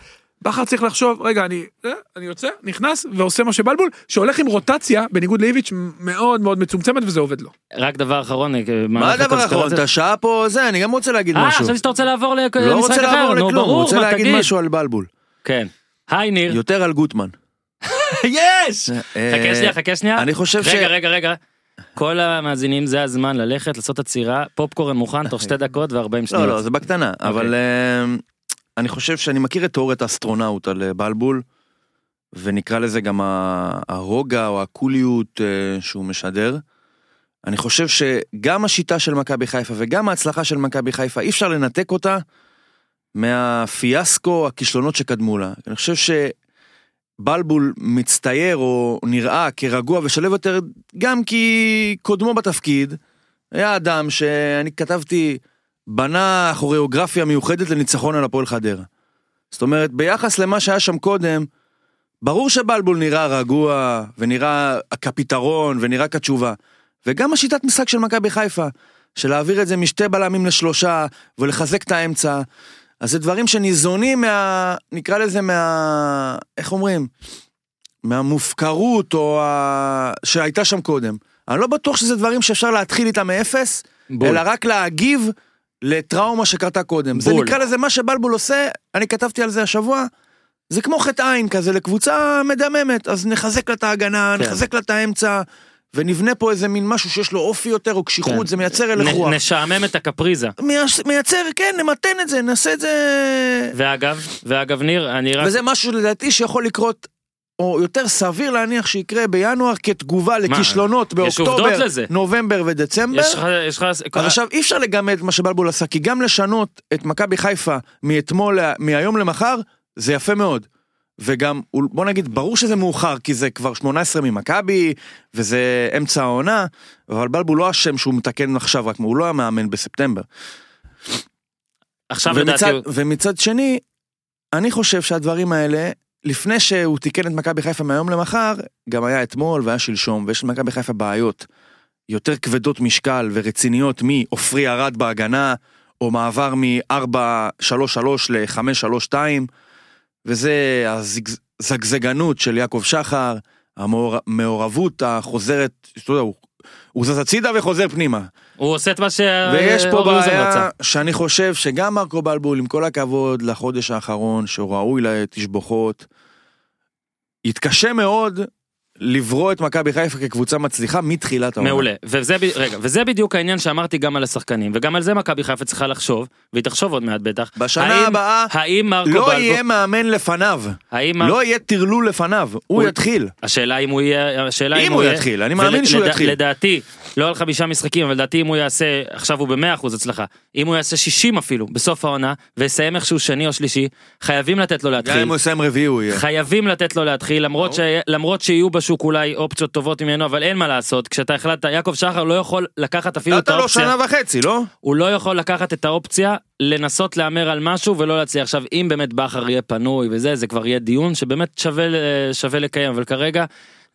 בכר צריך לחשוב, רגע, אני, אה, אני יוצא, נכנס, ועושה מה שבלבול, שהולך עם רוטציה, בניגוד לאיביץ', מאוד מאוד מצומצמת, וזה עובד לו. רק דבר אחרון. אה, מה הדבר האחרון? הקונספירציה. אתה שעה פה זה, אני גם רוצה להגיד אה, משהו. חשבתי שאתה רוצה לעבור למשחק לא רוצה אחר, לעבור נו לכלום, ברור, רוצה מה להגיד תגיד? משהו על בלבול. כן. היי ניר. יותר על גוטמן. יש! אה, חכה שנייה, חכה שנייה. אני חושב ש... רגע, רגע, רגע. כל המאזינים זה הזמן ללכת לעשות עצירה, פופקורן מוכן תוך שתי דקות ו-40 שניות. לא, לא, זה בקטנה, אבל אה, אני חושב שאני מכיר את תיאוריית האסטרונאוט על אה, בלבול, ונקרא לזה גם הרוגע או הקוליות אה, שהוא משדר. אני חושב שגם השיטה של מכבי חיפה וגם ההצלחה של מכבי חיפה, אי אפשר לנתק אותה מהפיאסקו, הכישלונות שקדמו לה. אני חושב שבלבול מצטייר או נראה כרגוע ושלב יותר, גם כי קודמו בתפקיד היה אדם שאני כתבתי, בנה כוריאוגרפיה מיוחדת לניצחון על הפועל חדרה. זאת אומרת, ביחס למה שהיה שם קודם, ברור שבלבול נראה רגוע, ונראה כפתרון, ונראה כתשובה. וגם השיטת משחק של מכבי חיפה, של להעביר את זה משתי בלמים לשלושה, ולחזק את האמצע. אז זה דברים שניזונים מה... נקרא לזה מה... איך אומרים? מהמופקרות, או ה... שהייתה שם קודם. אני לא בטוח שזה דברים שאפשר להתחיל איתם מאפס, בול. אלא רק להגיב לטראומה שקרתה קודם. זה בול. נקרא לזה מה שבלבול עושה, אני כתבתי על זה השבוע, זה כמו חטא עין כזה לקבוצה מדממת, אז נחזק לה את ההגנה, כן. נחזק לה את האמצע, ונבנה פה איזה מין משהו שיש לו אופי יותר או קשיחות, כן. זה מייצר הלך רוח. נשעמם את הקפריזה. מייש- מייצר, כן, נמתן את זה, נעשה את זה... ואגב, ואגב ניר, אני רק... וזה משהו לדעתי שיכול לקרות, או יותר סביר להניח שיקרה בינואר כתגובה לכישלונות יש עובדות באוקטובר. נובמבר ודצמבר. יש לך, יש לך... אז עכשיו אי אפשר לגמד את מה שבלבול עשה, כי גם לשנות את מכבי חיפה מאתמול, מהיום למחר, זה יפה מאוד. וגם, בוא נגיד, ברור שזה מאוחר, כי זה כבר 18 ממכבי, וזה אמצע העונה, אבל בלבול לא אשם שהוא מתקן עכשיו, רק הוא לא היה מאמן בספטמבר. עכשיו לדעתי... ומצד, ומצד שני, אני חושב שהדברים האלה, לפני שהוא תיקן את מכבי חיפה מהיום למחר, גם היה אתמול והיה שלשום, ויש למכבי חיפה בעיות יותר כבדות משקל ורציניות מעופרי ארד בהגנה, או מעבר מ-4-3-3 ל-5-3-2, וזה הזגזגנות של יעקב שחר, המעורבות החוזרת, אתה יודע, הוא, הוא זז הצידה וחוזר פנימה. הוא עושה את מה. ויש פה בעיה רצה. שאני חושב שגם מרקו בלבול, עם כל הכבוד לחודש האחרון, שהוא ראוי לתשבוכות, יתקשה מאוד לברוא את מכבי חיפה כקבוצה מצליחה מתחילת העונה. מעולה וזה רגע וזה בדיוק העניין שאמרתי גם על השחקנים וגם על זה מכבי חיפה צריכה לחשוב והיא תחשוב עוד מעט בטח בשנה האם- הבאה האם מרקו לא בלבול יהיה מאמן לפניו, האם לא יהיה טרלול לפניו, הוא הוא- יתחיל. השאלה אם הוא יהיה השאלה אם הוא יתחיל, אני מאמין שהוא יתחיל. לדעתי לא על חמישה משחקים אבל לדעתי אם הוא יעשה עכשיו הוא במאה אחוז הצלחה אם הוא יעשה 60 אפילו בסוף העונה ויסיים איכשהו שני או שלישי חייבים לתת לו גם להתחיל אם הוא יסיים רביעי הוא יהיה. חייבים לתת לו להתחיל למרות, ש... למרות שיהיו בשוק אולי אופציות טובות ממנו אבל אין מה לעשות כשאתה החלטת יעקב שחר לא יכול לקחת אפילו את נתת לו האופציה שנה וחצי, לא? הוא לא יכול לקחת את האופציה לנסות להמר על משהו ולא להצליח עכשיו אם באמת בכר יהיה פנוי וזה זה כבר יהיה דיון שבאמת שווה שווה לקיים אבל כרגע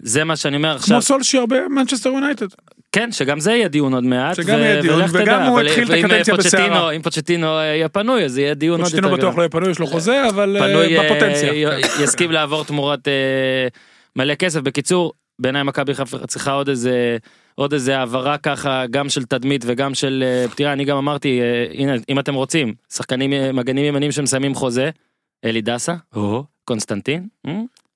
זה מה שאני אומר עכשיו כמו סולשייר במנצ'סטר יונייטד. כן שגם זה יהיה דיון עוד מעט שגם יהיה דיון, וגם תדע, הוא התחיל את אם הקדנציה פוצ'טינו- בסערה. אם פוצ'טינו אה, יהיה פנוי אז יהיה דיון עוד פוצ'טינו יותר בטוח גדול. לא יהיה פנוי, יש לו חוזה, אבל אה, פנוי אה, בפוטנציה. י- יסכים לעבור תמורת מלא כסף. בקיצור בעיניי מכבי חיפה צריכה עוד איזה, עוד איזה העברה ככה, גם של תדמית וגם של אה, פטירה, אני גם אמרתי, אה, הנה, אם אתם רוצים, שחקנים, אה, מגנים ימנים שמסיימים חוזה, אלי דסה, קונסטנטין,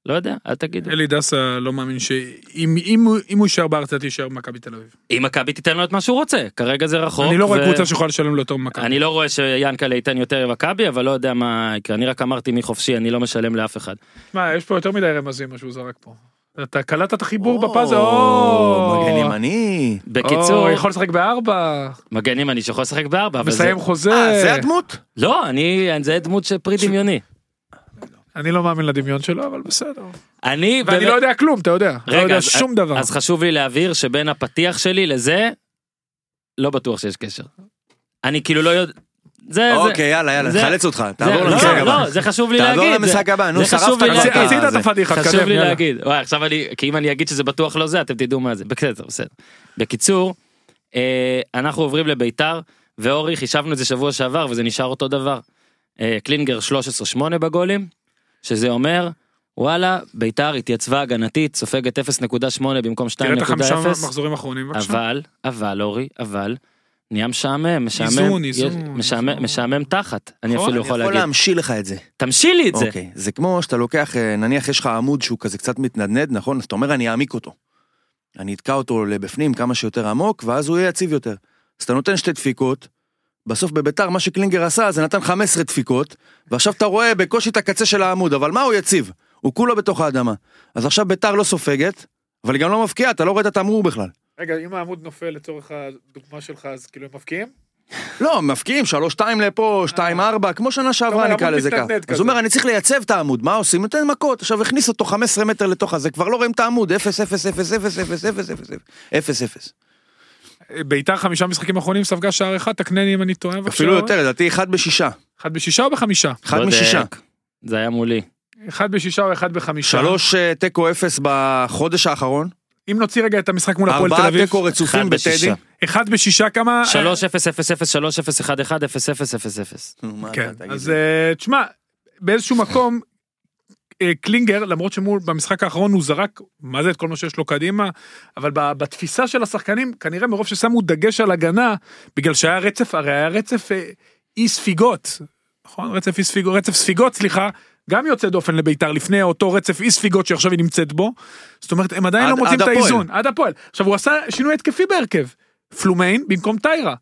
לא יודע, אל תגידו. אלי דסה לא מאמין שאם אם הוא- אם הוא יישאר בארץ, אתה יישאר במכבי תל אביב. אם מכבי תיתן לו את מה שהוא רוצה, כרגע זה רחוק. אני לא רואה קבוצה שיכולה לשלם לו יותר ממכבי. אני לא רואה שיאנקל'ה ייתן יותר למכבי, אבל לא יודע מה יקרה, אני רק אמרתי מי חופשי, אני לא משלם לאף אחד. מה, יש פה יותר מדי רמזים מה שהוא זרק פה. אתה קלטת את החיבור או, בפאזל, מגן או, ימני. בקיצור, יכול לשחק בארבע, מגן ימני שיכול לשחק בארבע. מסיים חוזה. אה, זה הדמות? לא, אני, זה דמות של פרי דמיוני. אני לא מאמין לדמיון שלו, אבל בסדר. אני, ואני לא יודע כלום, אתה יודע. לא יודע אז- שום דבר. אז חשוב לי להבהיר שבין הפתיח שלי לזה, לא בטוח שיש קשר. אני כאילו לא יודע, זה, זה, אוקיי, יאללה, יאללה, זה- נחלץ אותך. תעבור לא, למשחק הבא. לא, זה חשוב לי להגיד. תעבור למשחק הבא, נו, זה שרפת חשוב לי כבר עשית את זה. הפדיחה, חשוב לי יאללה. להגיד, וואי, עכשיו אני, כי אם אני אגיד שזה בטוח לא זה, אתם תדעו מה זה. בסדר, בסדר. בקיצור, אה, אנחנו עוברים לביתר, ואורי, חישבנו את זה שבוע שעבר, וזה נשאר אותו דבר. אה, קלינגר 13-8 בגולים, שזה אומר, וואלה, ביתר התייצבה הגנתית, סופגת 0.8 במקום תראה את החמישה 2.0, מחזורים האחרונים, בבקשה. אבל, אבל, אורי, אבל, נהיה משעמם, משעמם, איזון, משעמם- איזון. משעמם תחת, אני נכון, אפילו אני יכול יכול להגיד. להמשיל לך את זה. תמשיל לי את זה. אוקיי, זה כמו שאתה לוקח, אה, נניח יש לך עמוד שהוא כזה קצת מתנדנד, נכון? אז אתה אומר אני אעמיק אותו. אני אתקע אותו לבפנים כמה שיותר עמוק, ואז הוא יהיה יציב יותר. אז אתה נותן שתי דפיקות, בסוף בביתר מה שקלינגר עשה זה נתן 15 דפיקות, ועכשיו אתה רואה בקושי את הקצה של העמוד, אבל מה הוא יציב? הוא כולו בתוך האדמה. אז עכשיו ביתר לא סופגת, אבל היא גם לא מפקיעה, אתה לא רואה את התמרור בכלל. רגע, אם העמוד נופל לצורך הדוגמה שלך, אז כאילו הם מפקיעים? לא, מפקיעים, 3-2 לפה, 2-4, כמו שנה אומר, שעברה נקרא לזה ככה. אז. הוא אומר, אני צריך לייצב את העמוד, מה עושים? נותן מכות, עכשיו הכניס אותו 15 מטר לתוך הזה, כבר לא רואים את העמוד, 0, 0, 0, 0, 0, 0, 0, 0, 0. ביתר חמישה משחקים אחרונים ספגה שער אחד, תקנה לי אם אני טועה. אפילו יותר, לדעתי אחד בשישה. אחד בשישה או בחמישה? אחד בודק. משישה. זה היה מולי. אחד בשישה או אחד בחמישה? שלוש אה, תיקו אפס בחודש האחרון, אם נוציא רגע את המשחק מול הפועל תל ארבעה אביב. תיקו רצופים אחד בטדי. בשישה. אחד בשישה כמה? 3 0 0 0 3 0 1 1 0 0 0 0 נו, מה כן, אתה תגיד אז? אה, תשמע, באיזשהו מקום, קלינגר, למרות שמול במשחק האחרון הוא זרק, מה זה את כל מה שיש לו קדימה, אבל בתפיסה של השחקנים, כנראה מרוב ששמו דגש על הגנה, בגלל שהיה רצף, הרי היה רצף אה, אי ספיגות, נכון? רצף אי ספיגות, רצף ספיגות, סליחה. גם יוצא דופן לביתר לפני אותו רצף אי ספיגות שעכשיו היא נמצאת בו. זאת אומרת הם עדיין עד- לא מוצאים את. האיזון עד הפועל. עכשיו הוא עשה שינוי התקפי בהרכב. פלומיין במקום טיירה.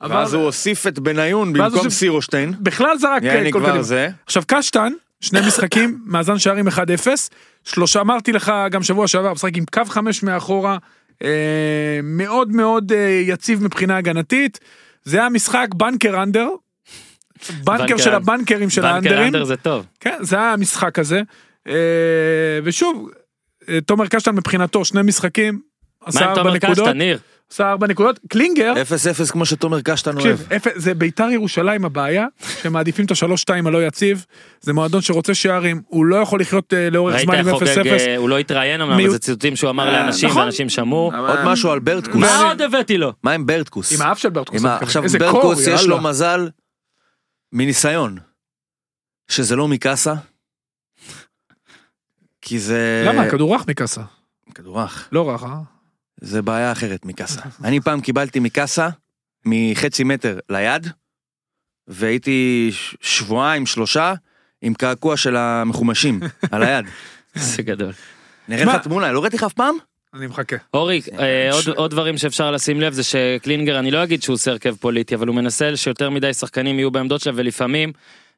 ואז הוא הוסיף את בניון במקום סירושטיין. בכלל זרק אה, יעני כל כבר. זה. עכשיו קשטן, שני משחקים, מאזן שערים 1-0, שלושה אמרתי לך גם שבוע שעבר, משחק עם קו חמש מאחורה, אה, מאוד מאוד אה, יציב מבחינה הגנתית, זה היה משחק בנקר אנדר, בנקר בנקר- של הבנקרים של בנקר האנדרים, אנדר זה טוב. כן, זה היה המשחק הזה, אה, ושוב, אה, תומר קשטן מבחינתו שני משחקים, מה עשה עם ארבע תומר נקודות, קשטן, ניר? עשה ארבע נקודות, קלינגר, 0-0 כמו שתומר קשטן אוהב. תקשיב, אפס- זה ביתר ירושלים הבעיה, שהם מעדיפים את השלוש שתיים הלא יציב, זה מועדון שרוצה שערים, הוא לא יכול לחיות אה, לאורך זמן עם חוגג, 0-0. אה, הוא לא התראיין אמנם, אבל זה ציטוטים שהוא אמר אה, לאנשים, נכון. ואנשים שמעו. עוד משהו על ברטקוס. מה עוד הבאתי לו? מה עם ברטקוס? עם האף של ברטקוס. עכשיו ברטקוס יש לו. מזל מניסיון. שזה לא מקאסה. כי זה... למה? כדור רך מקאסה. כדורח. לא רך, אה? זה בעיה אחרת מקאסה. אני פעם קיבלתי מקאסה מחצי מטר ליד, והייתי שבועיים, שלושה, עם קעקוע של המחומשים על היד. זה גדול. נראה? לך תמונה, לא ראיתי לך אף פעם? אני מחכה. אורי, אה, עוד- דברים שאפשר לשים לב זה שקלינגר, אני לא אגיד שהוא עושה הרכב פוליטי, אבל הוא מנסה שיותר מדי שחקנים יהיו בעמדות שלהם, ולפעמים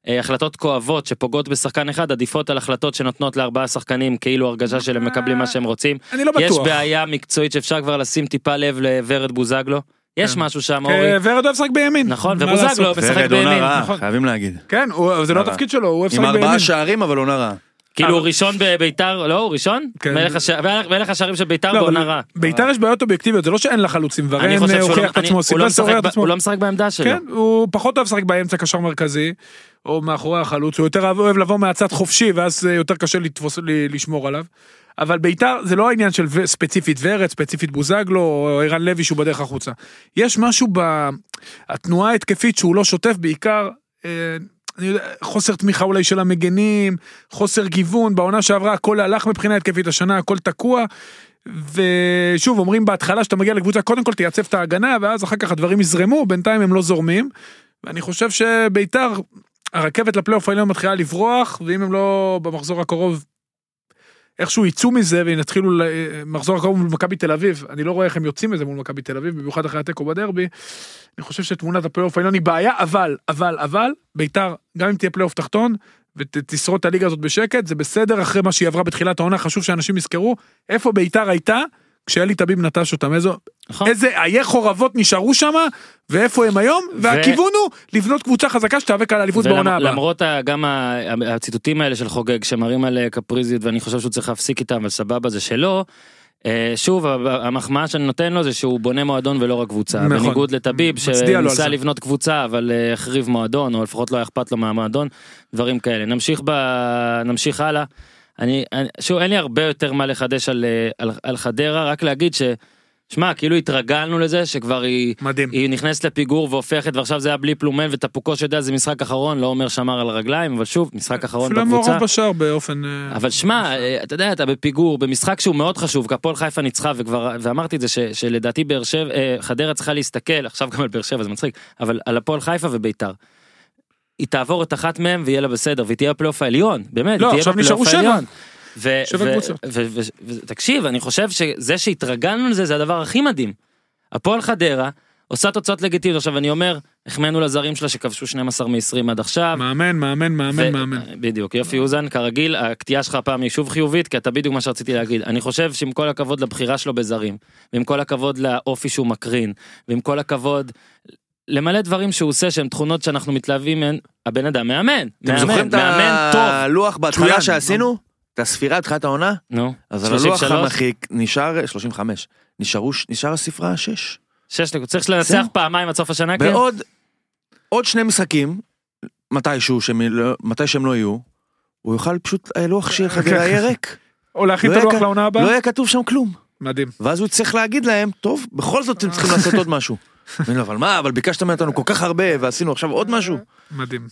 החלטות כואבות שפוגעות בשחקן אחד עדיפות על החלטות שנותנות לארבעה שחקנים כאילו הרגשה שהם מקבלים מה שהם רוצים. אני לא יש בטוח. בעיה מקצועית שאפשר כבר לשים טיפה לב לוורד בוזגלו. יש כן. משהו שם אורי. אה, ורד אוהב לשחק בימין. נכון, ובוזגלו לעשות? משחק ורד עונה בימין. רעה. חייבים להגיד. כן, זה לא רע. התפקיד שלו, הוא אוהב עם לשחק בימין. ארבעה שערים אבל עונה רעה. כאילו הוא ראשון בביתר, לא הוא ראשון? כן. מלך הש- מלך השערים של ביתר לא, בעונה רעה. ביתר יש בעיות אובייקטיביות, זה לא שאין לה חלוצים, אני ורן חושב אה, שהוא הוכיח לא- את עצמו, לא סילבסטר הוכיח את עצמו. הוא לא משחק בעמדה שלו. כן, הוא פחות אוהב לשחק באמצע קשר מרכזי, או מאחורי החלוץ, הוא יותר אוהב לבוא מהצד חופשי, ואז אה, יותר קשה לתפוס, לשמור עליו. אבל ביתר זה לא העניין של ספציפית ורד, ספציפית בוזגלו, או ערן לוי שהוא בדרך החוצה. יש משהו בתנועה ההתקפית שהוא לא שוטף, בעיקר, אה, אני יודע, חוסר תמיכה אולי של המגנים, חוסר גיוון, בעונה שעברה הכל הלך מבחינה התקפית, השנה הכל תקוע. ושוב אומרים בהתחלה שאתה מגיע לקבוצה קודם כל תייצב את ההגנה ואז אחר כך הדברים יזרמו בינתיים הם לא זורמים. ואני חושב שביתר הרכבת לפלייאוף העליון מתחילה לברוח ואם הם לא במחזור הקרוב. איכשהו יצאו מזה ויתחילו מחזור הקרוב מול מכבי תל אביב אני לא רואה איך הם יוצאים מזה מול מכבי תל אביב במיוחד אחרי התיקו בדרבי. אני חושב שתמונת הפלייאוף העליון היא בעיה אבל אבל אבל ביתר גם אם תהיה פלייאוף תחתון ותשרוד את הליגה הזאת בשקט זה בסדר אחרי מה שהיא עברה בתחילת העונה חשוב שאנשים יזכרו איפה ביתר הייתה כשאלי תביב נטש אותם איזה נכון. איזה עיי חורבות נשארו שם ואיפה הם היום והכיוון הוא לבנות קבוצה חזקה שתיאבק על האליפות בעונה הבאה. למרות גם הציטוטים האלה של חוגג שמראים על אה, קפריזיות ואני חושב שהוא צריך להפסיק איתם אבל סבבה זה שלו. אה, שוב המחמאה שאני נותן לו זה שהוא בונה מועדון ולא רק קבוצה נכון. בניגוד לטביב שניסה. לבנות קבוצה אבל אה, החריב מועדון או לפחות לא היה אכפת לו מהמועדון דברים כאלה נמשיך ב... נמשיך הלאה. אני, אני שוב אין לי הרבה יותר מה לחדש על, אה, על, על חדרה רק להגיד ש... שמע כאילו התרגלנו לזה שכבר היא מדהים. היא נכנסת לפיגור והופכת ועכשיו זה היה בלי פלומן וטפוקו שיודע זה משחק אחרון לא אומר שמר על הרגליים אבל שוב משחק אחרון אפילו בקבוצה. מעורב בשער באופן אה, אבל שמע אה, אתה יודע אתה בפיגור במשחק שהוא מאוד חשוב כי הפועל חיפה ניצחה וכבר ואמרתי את זה ש, שלדעתי באר שבע חדרה צריכה להסתכל עכשיו גם על באר שבע זה מצחיק אבל על הפועל חיפה וביתר. היא תעבור את אחת מהם ויהיה לה בסדר והיא תהיה בפלייאוף העליון באמת לא, עכשיו נשארו שבע. העליון. ו- שבע ו- קבוצות. ו- ו- ו- תקשיב אני חושב שזה שהתרגלנו לזה זה הדבר הכי מדהים. הפועל חדרה עושה תוצאות לגיטימיות עכשיו אני אומר החמאנו לזרים שלה שכבשו 12 מ-20 עד עכשיו. מאמן מאמן מאמן מאמן. בדיוק יופי אוזן כרגיל הקטיעה שלך הפעם היא שוב חיובית כי אתה בדיוק מה שרציתי להגיד אני חושב שעם כל הכבוד לבחירה שלו בזרים ועם כל הכבוד לאופי שהוא מקרין ועם כל הכבוד למלא דברים שהוא עושה שהם תכונות שאנחנו מתלהבים מהן הבן אדם מאמן אתם מאמן זוכרים את מאמן טוב הלוח בהתחלה. שעשינו? את הספירה התחילת העונה? נו אז על הלוח 33? המחיק נשאר 35. נשארו נשאר הספרה 6. שש נקודות צריך לנצח. פעמיים עד סוף השנה כן? בעוד עוד שני משחקים, מתישהו, לא- מתי שהם לא יהיו, הוא יוכל פשוט, הלוח של חדרה יהיה ריק. או להכין לא את הלוח לעונה לא הבאה. יהיה כתוב שם כלום. מדהים. ואז הוא יצטרך להגיד להם, טוב, בכל זאת אתם צריכים לעשות עוד משהו. אומרים לו, אבל מה, אבל ביקשת מאיתנו כל כך הרבה, ועשינו עכשיו עוד משהו. מדהים.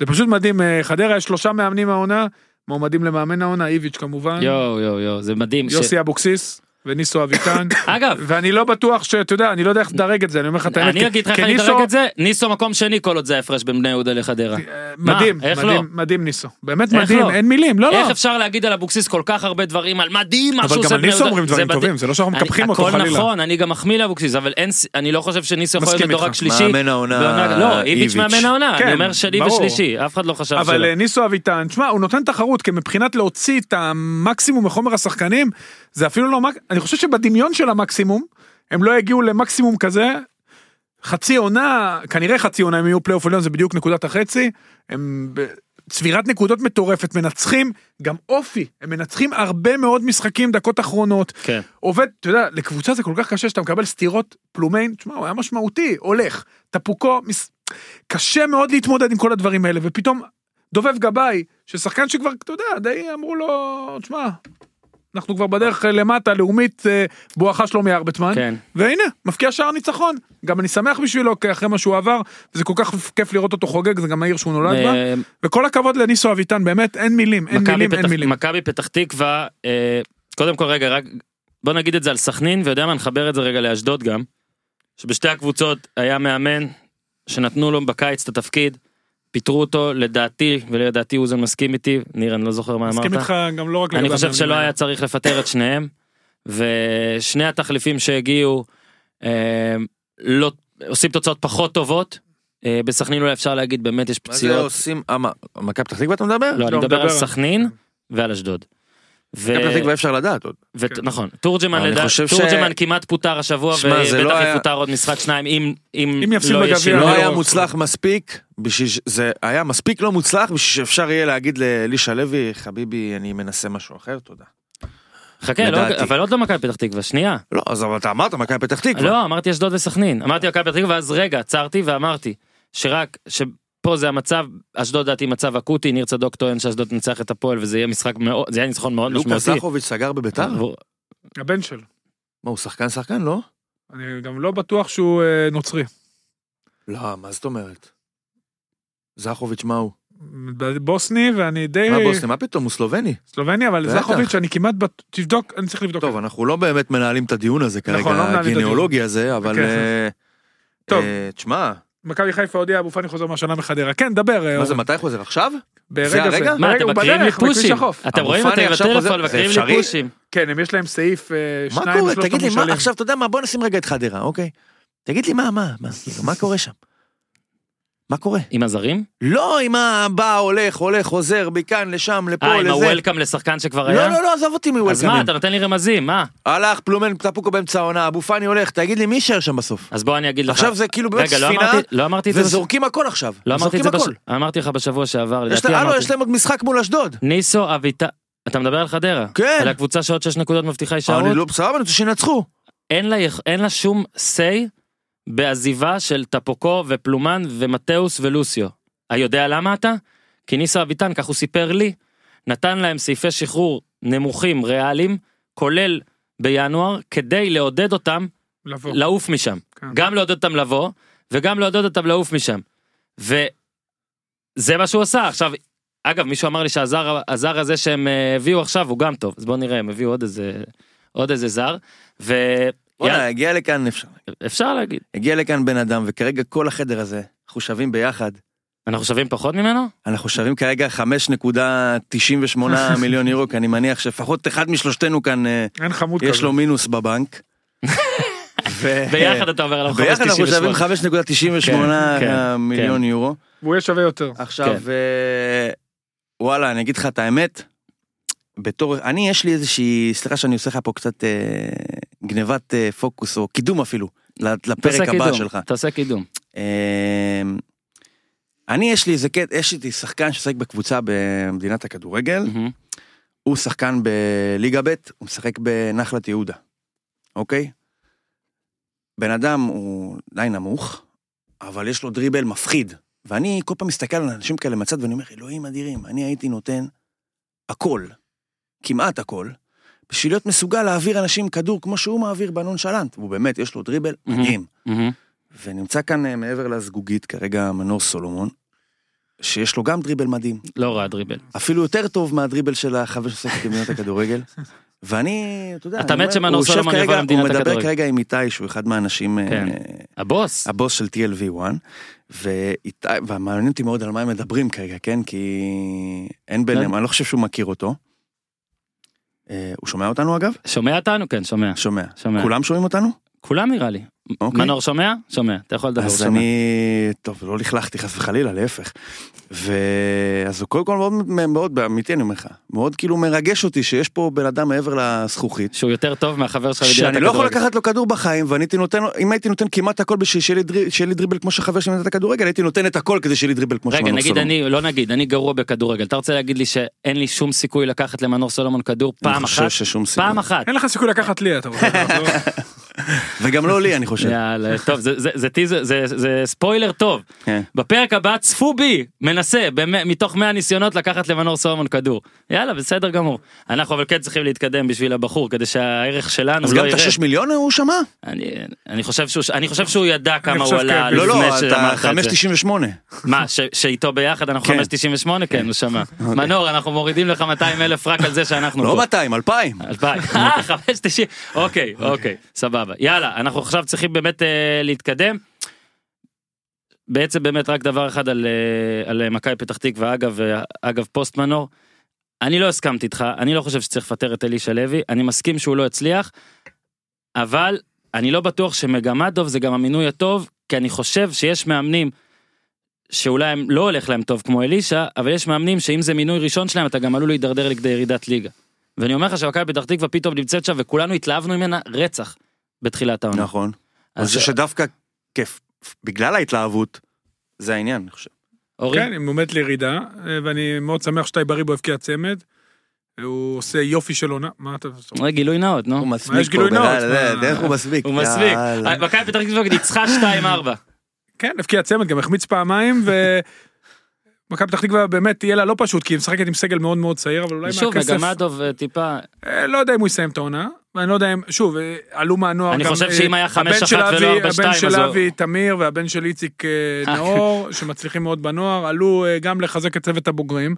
זה פשוט מדהים אה, חדרה יש שלושה מאמנים העונה מועמדים למאמן העונה איביץ' כמובן יואו יואו יואו זה מדהים ש- יוסי אבוקסיס וניסו אביטן אגב ואני לא בטוח שאתה יודע אני לא יודע איך לדרג את זה אני אומר לך את האמת. אני אגיד לך איך אני ניסו- אדרג את זה ניסו מקום שני כל עוד זה ההפרש בין בני יהודה לחדרה. אה, מדהים איך מדהים לא? מדהים ניסו באמת איך מדהים לא? אין מילים לא איך לא. אפשר להגיד על אבוקסיס כל כך הרבה דברים על מדהים מה אבל שהוא גם עושה על בבני ניסו יהודה? אומרים דברים. טובים זה לא שאנחנו מקפחים אותו הכל חלילה. נכון אני גם מחמיא לאבוקסיס אבל אני לא חושב שניסו יכול להיות מדורג איתך. שלישי. מאמן העונה, לא איביץ' איביץ'. מאמן העונה כן, אני אומר שני. ושלישי אף אחד לא חשב אבל שלא. אה, ניסו אביטן, תשמע, הוא נותן תחרות, כי מבחינת להוציא את המקסימום מחומר השחקנים, זה אפילו לא, מק- אני חושב שבדמיון של המקסימום, הם לא יגיעו למקסימום כזה. חצי עונה, כנראה חצי עונה הם יהיו פלייאוף עליון, זה בדיוק נקודת החצי. הם בצבירת נקודות מטורפת, מנצחים גם אופי, הם מנצחים הרבה מאוד משחקים דקות אחרונות. כן. עובד, אתה יודע, לקבוצה זה כל כך קשה שאתה מקבל סטירות פלומיין, תשמע, הוא היה משמעותי, הולך, טפוקו, מס... קשה מאוד להתמודד עם כל הדברים האלה, ופתאום דובב גבאי, ששחקן שכבר, אתה יודע, די אמרו לו, תשמע, אנחנו כבר בדרך למטה, לאומית אה, בואכה שלומי ארבטמן, כן. והנה, מפקיע שער ניצחון. גם אני שמח בשבילו, כי אחרי מה שהוא עבר, וזה כל כך כיף לראות אותו חוגג, זה גם העיר שהוא נולד בה, אה, וכל הכבוד לניסו אביטן, באמת, אין מילים, אין מילים, אין פתח- מילים. מכבי פתח תקווה אה, קודם כל רגע רק בוא נגיד את זה על סכנין ויודע מה נחבר את זה רגע לאשדוד גם. שבשתי הקבוצות היה מאמן שנתנו לו בקיץ את התפקיד. פיטרו אותו לדעתי ולדעתי אוזן מסכים איתי ניר אני לא זוכר מה אמרת. מסכים איתך גם לא רק אני חושב שלא. היה צריך לפטר את שניהם ושני התחליפים שהגיעו אה, לא עושים תוצאות פחות טובות. אה, בסכנין אולי אפשר להגיד באמת יש מה זה פציעות. עושים, אה, מכבי פתח תקווה אתה מדבר? לא, אני לא, מדבר על- סכנין ועל אשדוד. ו- מכבי פתח תקווה אפשר לדעת עוד. ו- כן. נכון תורג'מן אני לדע- חושב ש- כמעט פוטר השבוע לא ובטח היה- יפוטר עוד משחק שניים אם אם אם יפסיד לא בגביע, שינוי. לא לא, היה לא, מוצלח מספיק, בשביל זה היה מספיק לא מוצלח בשביל שאפשר יהיה להגיד לאלישע לוי, חביבי, אני מנסה משהו אחר, תודה. חכה לא-. אבל עוד לא מכבי פתח תקווה שנייה לא, אז אבל אתה אמרת מכבי פתח תקווה. לא אמרתי אשדוד וסכנין אמרתי מכבי פתח תקווה ואז רגע עצרתי ואמרתי שרק שפה זה המצב אשדוד דעתי מצב אקוטי ניר צדוק טוען שאשדוד תנצח את הפועל וזה יהיה משחק מאוד זה יהיה ניצחון מאוד לוקה משמעותי. זכוביץ' סגר בביתר? עבור- הבן שלו. מה, הוא שחקן שחקן, לא? אני גם לא בטוח שהוא אה, נוצרי. לא, מה זאת אומרת? זכוביץ' מה הוא? בוסני ואני די... מה בוסני, מה פתאום, הוא סלובני. סלובני, אבל. זכוביץ' אני כמעט... בט- תבדוק, אני צריך לבדוק. טוב, אנחנו לא באמת מנהלים את הדיון הזה נכון, לא כרגע, מנהלים את הדיון. הגנאולוגי הזה, אבל... אה, טוב. אה, תשמע, מכבי חיפה הודיע אבו פאני חוזר מהשנה מחדרה. כן, דבר. מה זה, אורן. מתי חוזר? עכשיו? ברגע זה? מה, אתם מקריאים לי פושים? אתם רואים אותי בטלפון, מקריאים לי? פושים. כן, הם יש להם סעיף אה, מה שניים קורה? ושלושת תגיד לי, מה. עכשיו, אתה יודע מה, בוא נשים רגע את חדרה, אוקיי? תגיד לי, מה, מה, מה, כאילו, מה קורה שם? מה קורה? עם הזרים? לא עם הבא, הולך, הולך, חוזר, מכאן, לשם, לפה, אה, עם לזה. הוולקאם לשחקן שכבר היה? לא, לא, לא, עזוב אותי אז מה, מוולקאמים. אתה נותן לי רמזים, מה? הלך, פלומן, טפוקו באמצע העונה, אבו פאני הולך, תגיד לי, מי יישאר שם בסוף? אז בוא אני אגיד לך. עכשיו זה כאילו באמת לא ספינה, אמרתי- לא אמרתי את זה וזורקים הכל עכשיו. לא אמרתי את זה, בש- הכל. אמרתי לך בשבוע שעבר, לדעתי אמרתי. יש להם עוד משחק מול אשדוד. ניסו אביטל, אתה מדבר על חדרה? כן. על הקבוצה שעוד 6 נקודות מבטיחה הישארות? אני לא, בסדר, אני רוצה שינצחו. אין לה, יכ- אין לה שום say בעזיבה של טפוקו ופלומן ומתאוס ולוסיו. היודע למה אתה? כי ניסו אביטן, כך הוא סיפר לי, נתן להם סעיפי שחרור נמוכים ריאליים, כולל בינואר, כדי לעודד אותם לבוא. לעוף משם. כן. גם לעודד אותם לבוא, וגם לעודד אותם לעוף משם. וזה מה שהוא עשה. עכשיו, אגב, מישהו אמר לי שהזר הזר הזה שהם אה, הביאו עכשיו הוא גם טוב, אז בוא נראה, הם הביאו עוד איזה, עוד איזה זר, בוא'נה, ויאללה, הגיע לכאן, אפשר. אפשר להגיד. הגיע לכאן בן אדם, וכרגע כל החדר הזה, אנחנו שווים ביחד. אנחנו שווים פחות ממנו? אנחנו שווים כרגע 5.98 מיליון יורו, כי אני מניח שלפחות אחד משלושתנו כאן, אה, אין חמוד יש כזה. לו מינוס בבנק. ו- ביחד אתה אומר עליו ביחד אנחנו שווים 5.98. 5.98 כן, כן, מיליון יורו. והוא יהיה שווה יותר. עכשיו, כן. אה, וואלה, אני אגיד לך את האמת, בתור, אני יש לי איזושהי, סליחה שאני עושה לך פה קצת אה, גנבת אה, פוקוס, או קידום אפילו, לפרק הבא קידום, שלך. תעשה קידום. אה, אני יש לי איזה קטע, יש לי שחקן ששחק בקבוצה במדינת הכדורגל, מהמם. הוא שחקן בליגה ב', הוא משחק בנחלת יהודה, אוקיי? בן אדם הוא די נמוך, אבל יש לו דריבל מפחיד. ואני כל פעם מסתכל על אנשים כאלה מהצד ואני אומר, אלוהים אדירים, אני הייתי נותן הכל, כמעט הכל, בשביל להיות מסוגל להעביר אנשים כדור כמו שהוא מעביר בנונשלנט. והוא באמת, יש לו דריבל. מדהים. ונמצא כאן אה, מעבר לזגוגית כרגע מנור סולומון, שיש לו גם דריבל מדהים. לא רע דריבל. אפילו יותר טוב מהדריבל של החבר ששחק במדינת הכדורגל. ואני, אתה יודע, אתה מת שמנור סולומון יבוא למדינת הוא מדבר הכדורגל. כרגע עם איתי, שהוא אחד מהאנשים, אה, כן. הבוס. הבוס של TLV1, ואיתי, ומעניין אותי מאוד על מה הם מדברים כרגע, כן? כי אין ביניהם, כן. אני לא חושב שהוא מכיר אותו. אה, הוא שומע אותנו אגב? שומע אותנו? כן, שומע. שומע. שומע. כולם שומעים אותנו? כולם נראה לי. אוקיי. מנור שומע? שומע. אתה יכול לדבר, אז שומע. אני, טוב, לא לכלכתי חס וחלילה, להפך. ואז קודם כל מאוד, מאוד, אמיתי אני אומר לך, מאוד כאילו מרגש אותי שיש פה בן אדם מעבר לזכוכית. שהוא יותר טוב מהחבר שלך במדינת שאני לא יכול הכדורגל. לקחת לו כדור בחיים, ואני הייתי נותן, אם הייתי נותן כמעט הכל בשביל שיהיה לי דרי- שיהיה לי דריבל כמו שחבר שלי נתן את הכדורגל, הייתי נותן את הכל כדי שיהיה לי דריבל כמו רגע, שמנור נגיד סולומון. אני, לא נגיד, אני גרוע בכדורגל. אתה רוצה להגיד לי שאין לי שום סיכוי לקחת למנור סולומון כדור פעם אני אחת? חושב ששום סיכוי. פעם אחת. אין לך סיכוי לקחת לי, אתה רוצה. לא- וגם לא לי, אני חושב. יאללה, טוב, זה- זה- זה טיזר, זה- זה ספוילר טוב. כן. בפרק הבא צפו בי, מנסה, במ- מתוך 100 ניסיונות לקחת למנור סולומון כדור. יאללה, בסדר גמור. אנחנו אבל כן צריכים להתקדם בשביל הבחור, כדי שהערך שלנו אז לא גם את ירד. השש מיליון הוא שמע? אני- אני חושב שהוא- אני חושב שהוא ידע כמה הוא עלה כן. לא, לא, לפני אתה שאמרת את זה. 5.98. מה, ש- שאיתו ביחד אנחנו כן. 598? כן, הוא שמע. מנור, אנחנו מורידים לך 200 אלף רק על זה שאנחנו לא פה. 200, 2,000. אלפיים. אה, 590. אוקיי, אוקיי, סבבה. יאללה, אנחנו עכשיו צריכים באמת אה, להתקדם. בעצם באמת רק דבר אחד על, אה, על אה, מכבי פתח תקווה, אגב, אה, אגב פוסט מנור. אני לא הסכמתי איתך, אני לא חושב שצריך לפטר את אלישע לוי, אני מסכים שהוא לא הצליח, אבל אני לא בטוח שמגמת דוב זה גם המינוי הטוב, כי אני חושב שיש מאמנים שאולי הם לא הולך להם טוב כמו אלישע, אבל יש מאמנים שאם זה מינוי ראשון שלהם אתה גם עלול להידרדר לכדי ירידת ליגה. ואני אומר לך שמכבי פתח תקווה פתאום נמצאת שם וכולנו התלהבנו ממנה רצח בתחילת העונה. נכון. אני אז חושב שדווקא כיף, בגלל ההתלהבות, זה העניין, אני חושב. אורי, כן, היא מועמדת לירידה, אה, ואני מאוד שמח שטי בריבו הבקיע צמד. הוא עושה יופי של עונה. מה אתה... אה, גילוי נאות, נו. הוא יש מסמיק פה? דרך הוא מסמיק. הוא. יאללה. אה, מכבי פתח תקווה ניצחה 2-4. כן, הבקיע צמד, גם החמיץ פעמיים, ו... מכבי פתח תקווה באמת יהיה לה לא פשוט, כי היא משחקת עם סגל מאוד מאוד צעיר, אבל אולי שוב, מהכסף... מגמדוב אה, טיפה, לא יודע אם הוא יסיים את העונה, ואני לא יודע אם, שוב, אה, עלו מהנוער אני גם, חושב אה, שאם היה חמש הבן אחת של ולא אבי- ארבע שתיים, הבן של אבי תמיר והבן של איציק אה, אה. נאור, שמצליחים מאוד בנוער, עלו גם לחזק את צוות הבוגרים.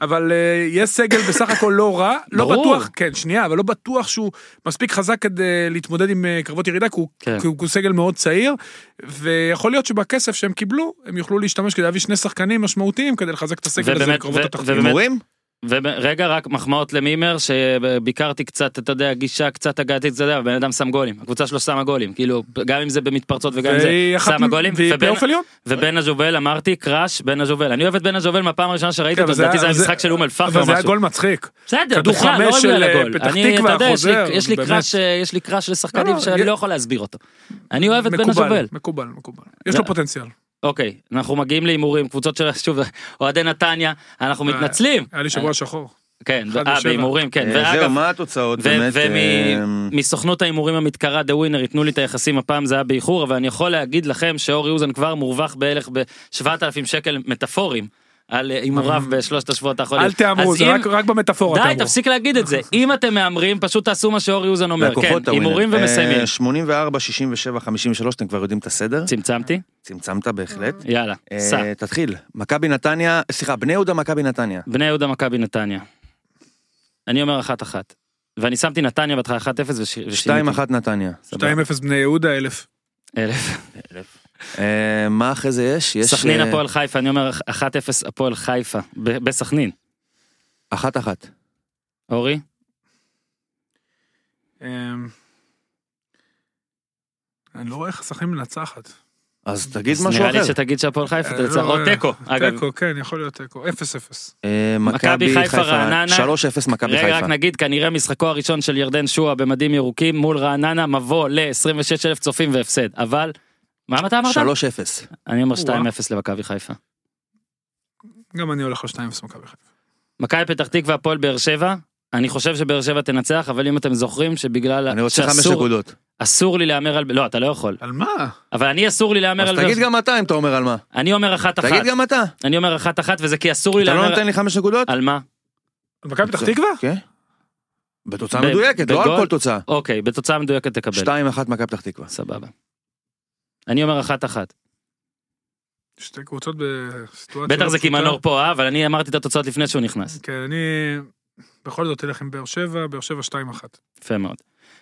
אבל יש סגל בסך הכל לא רע, לא. בטוח, כן, שנייה, אבל לא בטוח שהוא מספיק חזק כדי להתמודד עם קרבות ירידה, כי הוא, כן. כי הוא, סגל מאוד צעיר, ויכול להיות שבכסף שהם קיבלו, הם יוכלו להשתמש כדי להביא שני שחקנים משמעותיים כדי לחזק את הסגל הזה לקרבות. ובאמת- הימורים? ורגע רק מחמאות למימר שביקרתי קצת אתה יודע גישה קצת הגעתית אתה יודע הבן אדם שם גולים הקבוצה שלו שמה גולים כאילו גם אם זה במתפרצות וגם אם זה שמה גולים ובן- הג'ובל אמרתי קראש בן הג'ובל אני אוהב את בן הג'ובל מהפעם הראשונה שראיתי כן, אותו לדעתי זה היה- משחק של אום אל פחר אבל זה היה. גול מצחיק. בסדר בכלל לא של, בגלל אה, אני אתה יודע יש לי-. קראש אה, יש לי קראש לשחקנים לא, שאני לא, לא יכול להסביר אותו. אני אוהב את בן הג'ובל. מקובל, מקובל. יש לו פוטנציאל. אוקיי אנחנו מגיעים להימורים קבוצות של שוב אוהדי נתניה אנחנו מתנצלים היה לי שבוע שחור. כן אה. בהימורים כן אה, זהו, מה התוצאות באמת? אה, ומסוכנות ההימורים המתקרה דה ווינר ייתנו לי את היחסים הפעם זה היה באיחור אבל אני יכול להגיד לכם שאורי אוזן כבר מורווח בערך ב-7,000 שקל מטאפורים על אה, הימוריו בשלושת השבועות האחרונים. אל תאמרו, זה אם... רק, רק במטאפורה תהמרו. די, תפסיק להגיד את זה. אם אתם מהמרים, פשוט תעשו מה שאורי אוזן אומר. כן, הימורים אה, ומסיימים. 84, 67, 53, אתם כבר יודעים את הסדר. צמצמתי. צמצמת בהחלט. אה, יאללה, סע. תתחיל. מכבי נתניה, סליחה, בני יהודה מכבי נתניה. בני יהודה מכבי נתניה. אני אומר אחת-אחת. ואני שמתי נתניה בהתחלה 1-0 ושיניתי. 2-1 נתניה. 2-0 בני יהודה, 1,000. 1,000. מה אחרי זה יש? יש... סכנין אה, הפועל חיפה אני אומר 1-0 הפועל חיפה ב- בסכנין. אחת אחת. אורי? אמ, אני לא רואה איך סכנין מנצחת. אז תגיד משהו נראה לי אחר. שתגיד שהפועל חיפה אה, תנצח לא, או תיקו. אגב תיקו, כן, יכול להיות תיקו. 0-0. אה, מכבי חיפה, רעננה. 3-0 מכבי רגע רק חיפה. נגיד כנראה משחקו הראשון של ירדן שועה במדים ירוקים מול רעננה מבוא ל-26 אלף צופים והפסד אבל מה אתה אמרת? 3-0. אני אומר 2-0 וואו. למכבי חיפה. גם אני הולך על 2-0 מכבי חיפה. מכבי פתח תקווה הפועל באר שבע. אני חושב שבאר שבע תנצח אבל אם אתם זוכרים שבגלל אני רוצה חמש נקודות. אסור לי להמר על לא אתה לא יכול על מה? אבל אני אסור לי להמר אז על באר תגיד. גם אתה אם אתה אומר על מה. אני אומר אחת אחת תגיד גם אתה. אני אומר אחת אחת וזה כי אסור לי אתה לא להמר נותן לי חמש נקודות? על מה על מכבי פתח תקווה? כן. בתוצאה מדויקת, לא על? כל תוצאה. אוקיי בתוצאה מדויקת תקבל 2-1 מכבי פתח תקווה. סבבה. אני אומר אחת אחת שתי קבוצות בסיטואציה... בטח לא זה כי פשוטה. מנור פה אה אבל אני אמרתי את התוצאות לפני שהוא נכנס כן, אני בכל זאת אלך עם באר שבע, באר שבע 2-1. יפה מאוד.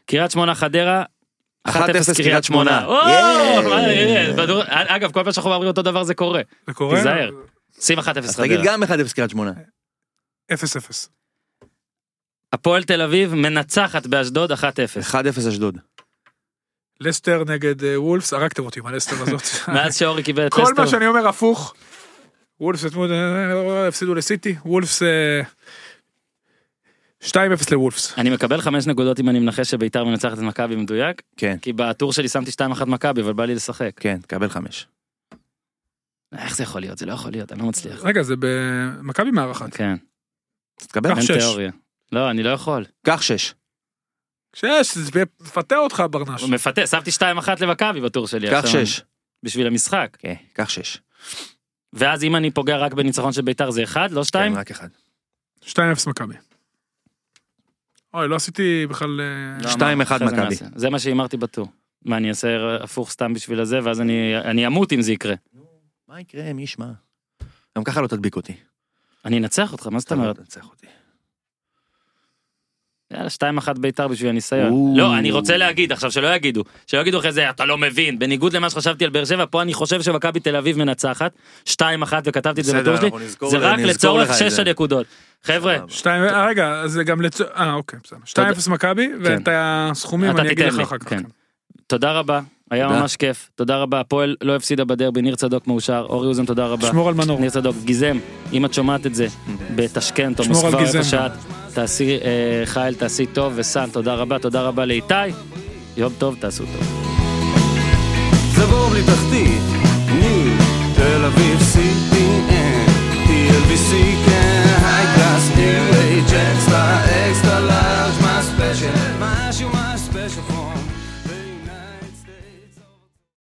קריית שמונה חדרה. 1-0 1-0 קריית שמונה. אגב כל פעם שאנחנו אומרים אותו דבר זה קורה. זה קורה? תיזהר. שים 1-0 אז תגיד חדרה. גם 1-0 קריית שמונה. 0-0. הפועל תל אביב מנצחת באשדוד 1-0. 1-0 אשדוד. לסטר נגד אה, וולפס, הרגתם אותי עם הלסטר הזאת. מאז שאורי קיבל את כל לסטר. מה שאני אומר הפוך. וולפס אה, הפסידו לסיטי, וולפס אה, 2-0 לוולפס. אני מקבל 5 נקודות אם אני מנחש שביתר מנצחת את מכבי מדויק. כן, כי בטור שלי שמתי 2-1 מכבי אבל בא לי לשחק. כן, תקבל 5. איך זה יכול להיות? זה לא יכול להיות, אני לא מצליח. רגע, זה במכבי מארחת. כן, אז תקבל. קח אין שש. תיאוריה. לא, אני לא יכול. קח 6. שש, זה מפתה אותך ברנש. הוא מפתה, שמתי 2-1 למכבי בטור שלי. קח 6. בשביל המשחק. כן, קח 6. ואז אם אני פוגע רק בניצחון של ביתר זה 1, לא 2? כן, רק אחד. 2-0 מכבי. אוי, לא עשיתי בכלל... אה, לא, 2-1 מה, אחרי זה מכבי. זה מה שהימרתי בטור. מה, אני אעשה הפוך סתם בשביל הזה, ואז אני אני אמות אם זה יקרה. מה יקרה, מי ישמע? גם ככה לא תדביק אותי. אני אנצח אותך, מה זאת אתה לא אומרת? תנצח אותי. יאללה, 2-1 ביתר בשביל הניסיון. לא, אני רוצה להגיד, עכשיו שלא יגידו, שלא יגידו אחרי זה, אתה לא מבין. בניגוד למה שחשבתי על באר שבע, פה אני חושב שמכבי תל אביב מנצחת, 2-1 וכתבתי את זה בטור שלי, זה רק לצורך לך את 6 זה. הנקודות. חבר'ה. שתיים, אה, רגע, זה גם לצ... אה, אוקיי, בסדר. 2-0 מכבי, ואת הסכומים אתה אני אגיד לך אחר כך. כן. תודה רבה, היה תודה. ממש כיף. תודה רבה, הפועל לא הפסידה בדרבי, ניר צדוק מאושר, אורי אוזן תודה רבה. שמור על מנור. ניר צדוק, גיזם, אם את שומעת את זה, בטשקנט או שמור על מוסקבה גיזם. איפה שאת, תעשי, אה, חייל, תעשי טוב, וסן, תודה רבה, תודה רבה לאיתי. יום טוב, תעשו טוב. זבור בלי תחתית, ניו, תל אביב, CPN, TLBC, כן, היי קלאס, ניו, אייג'קס,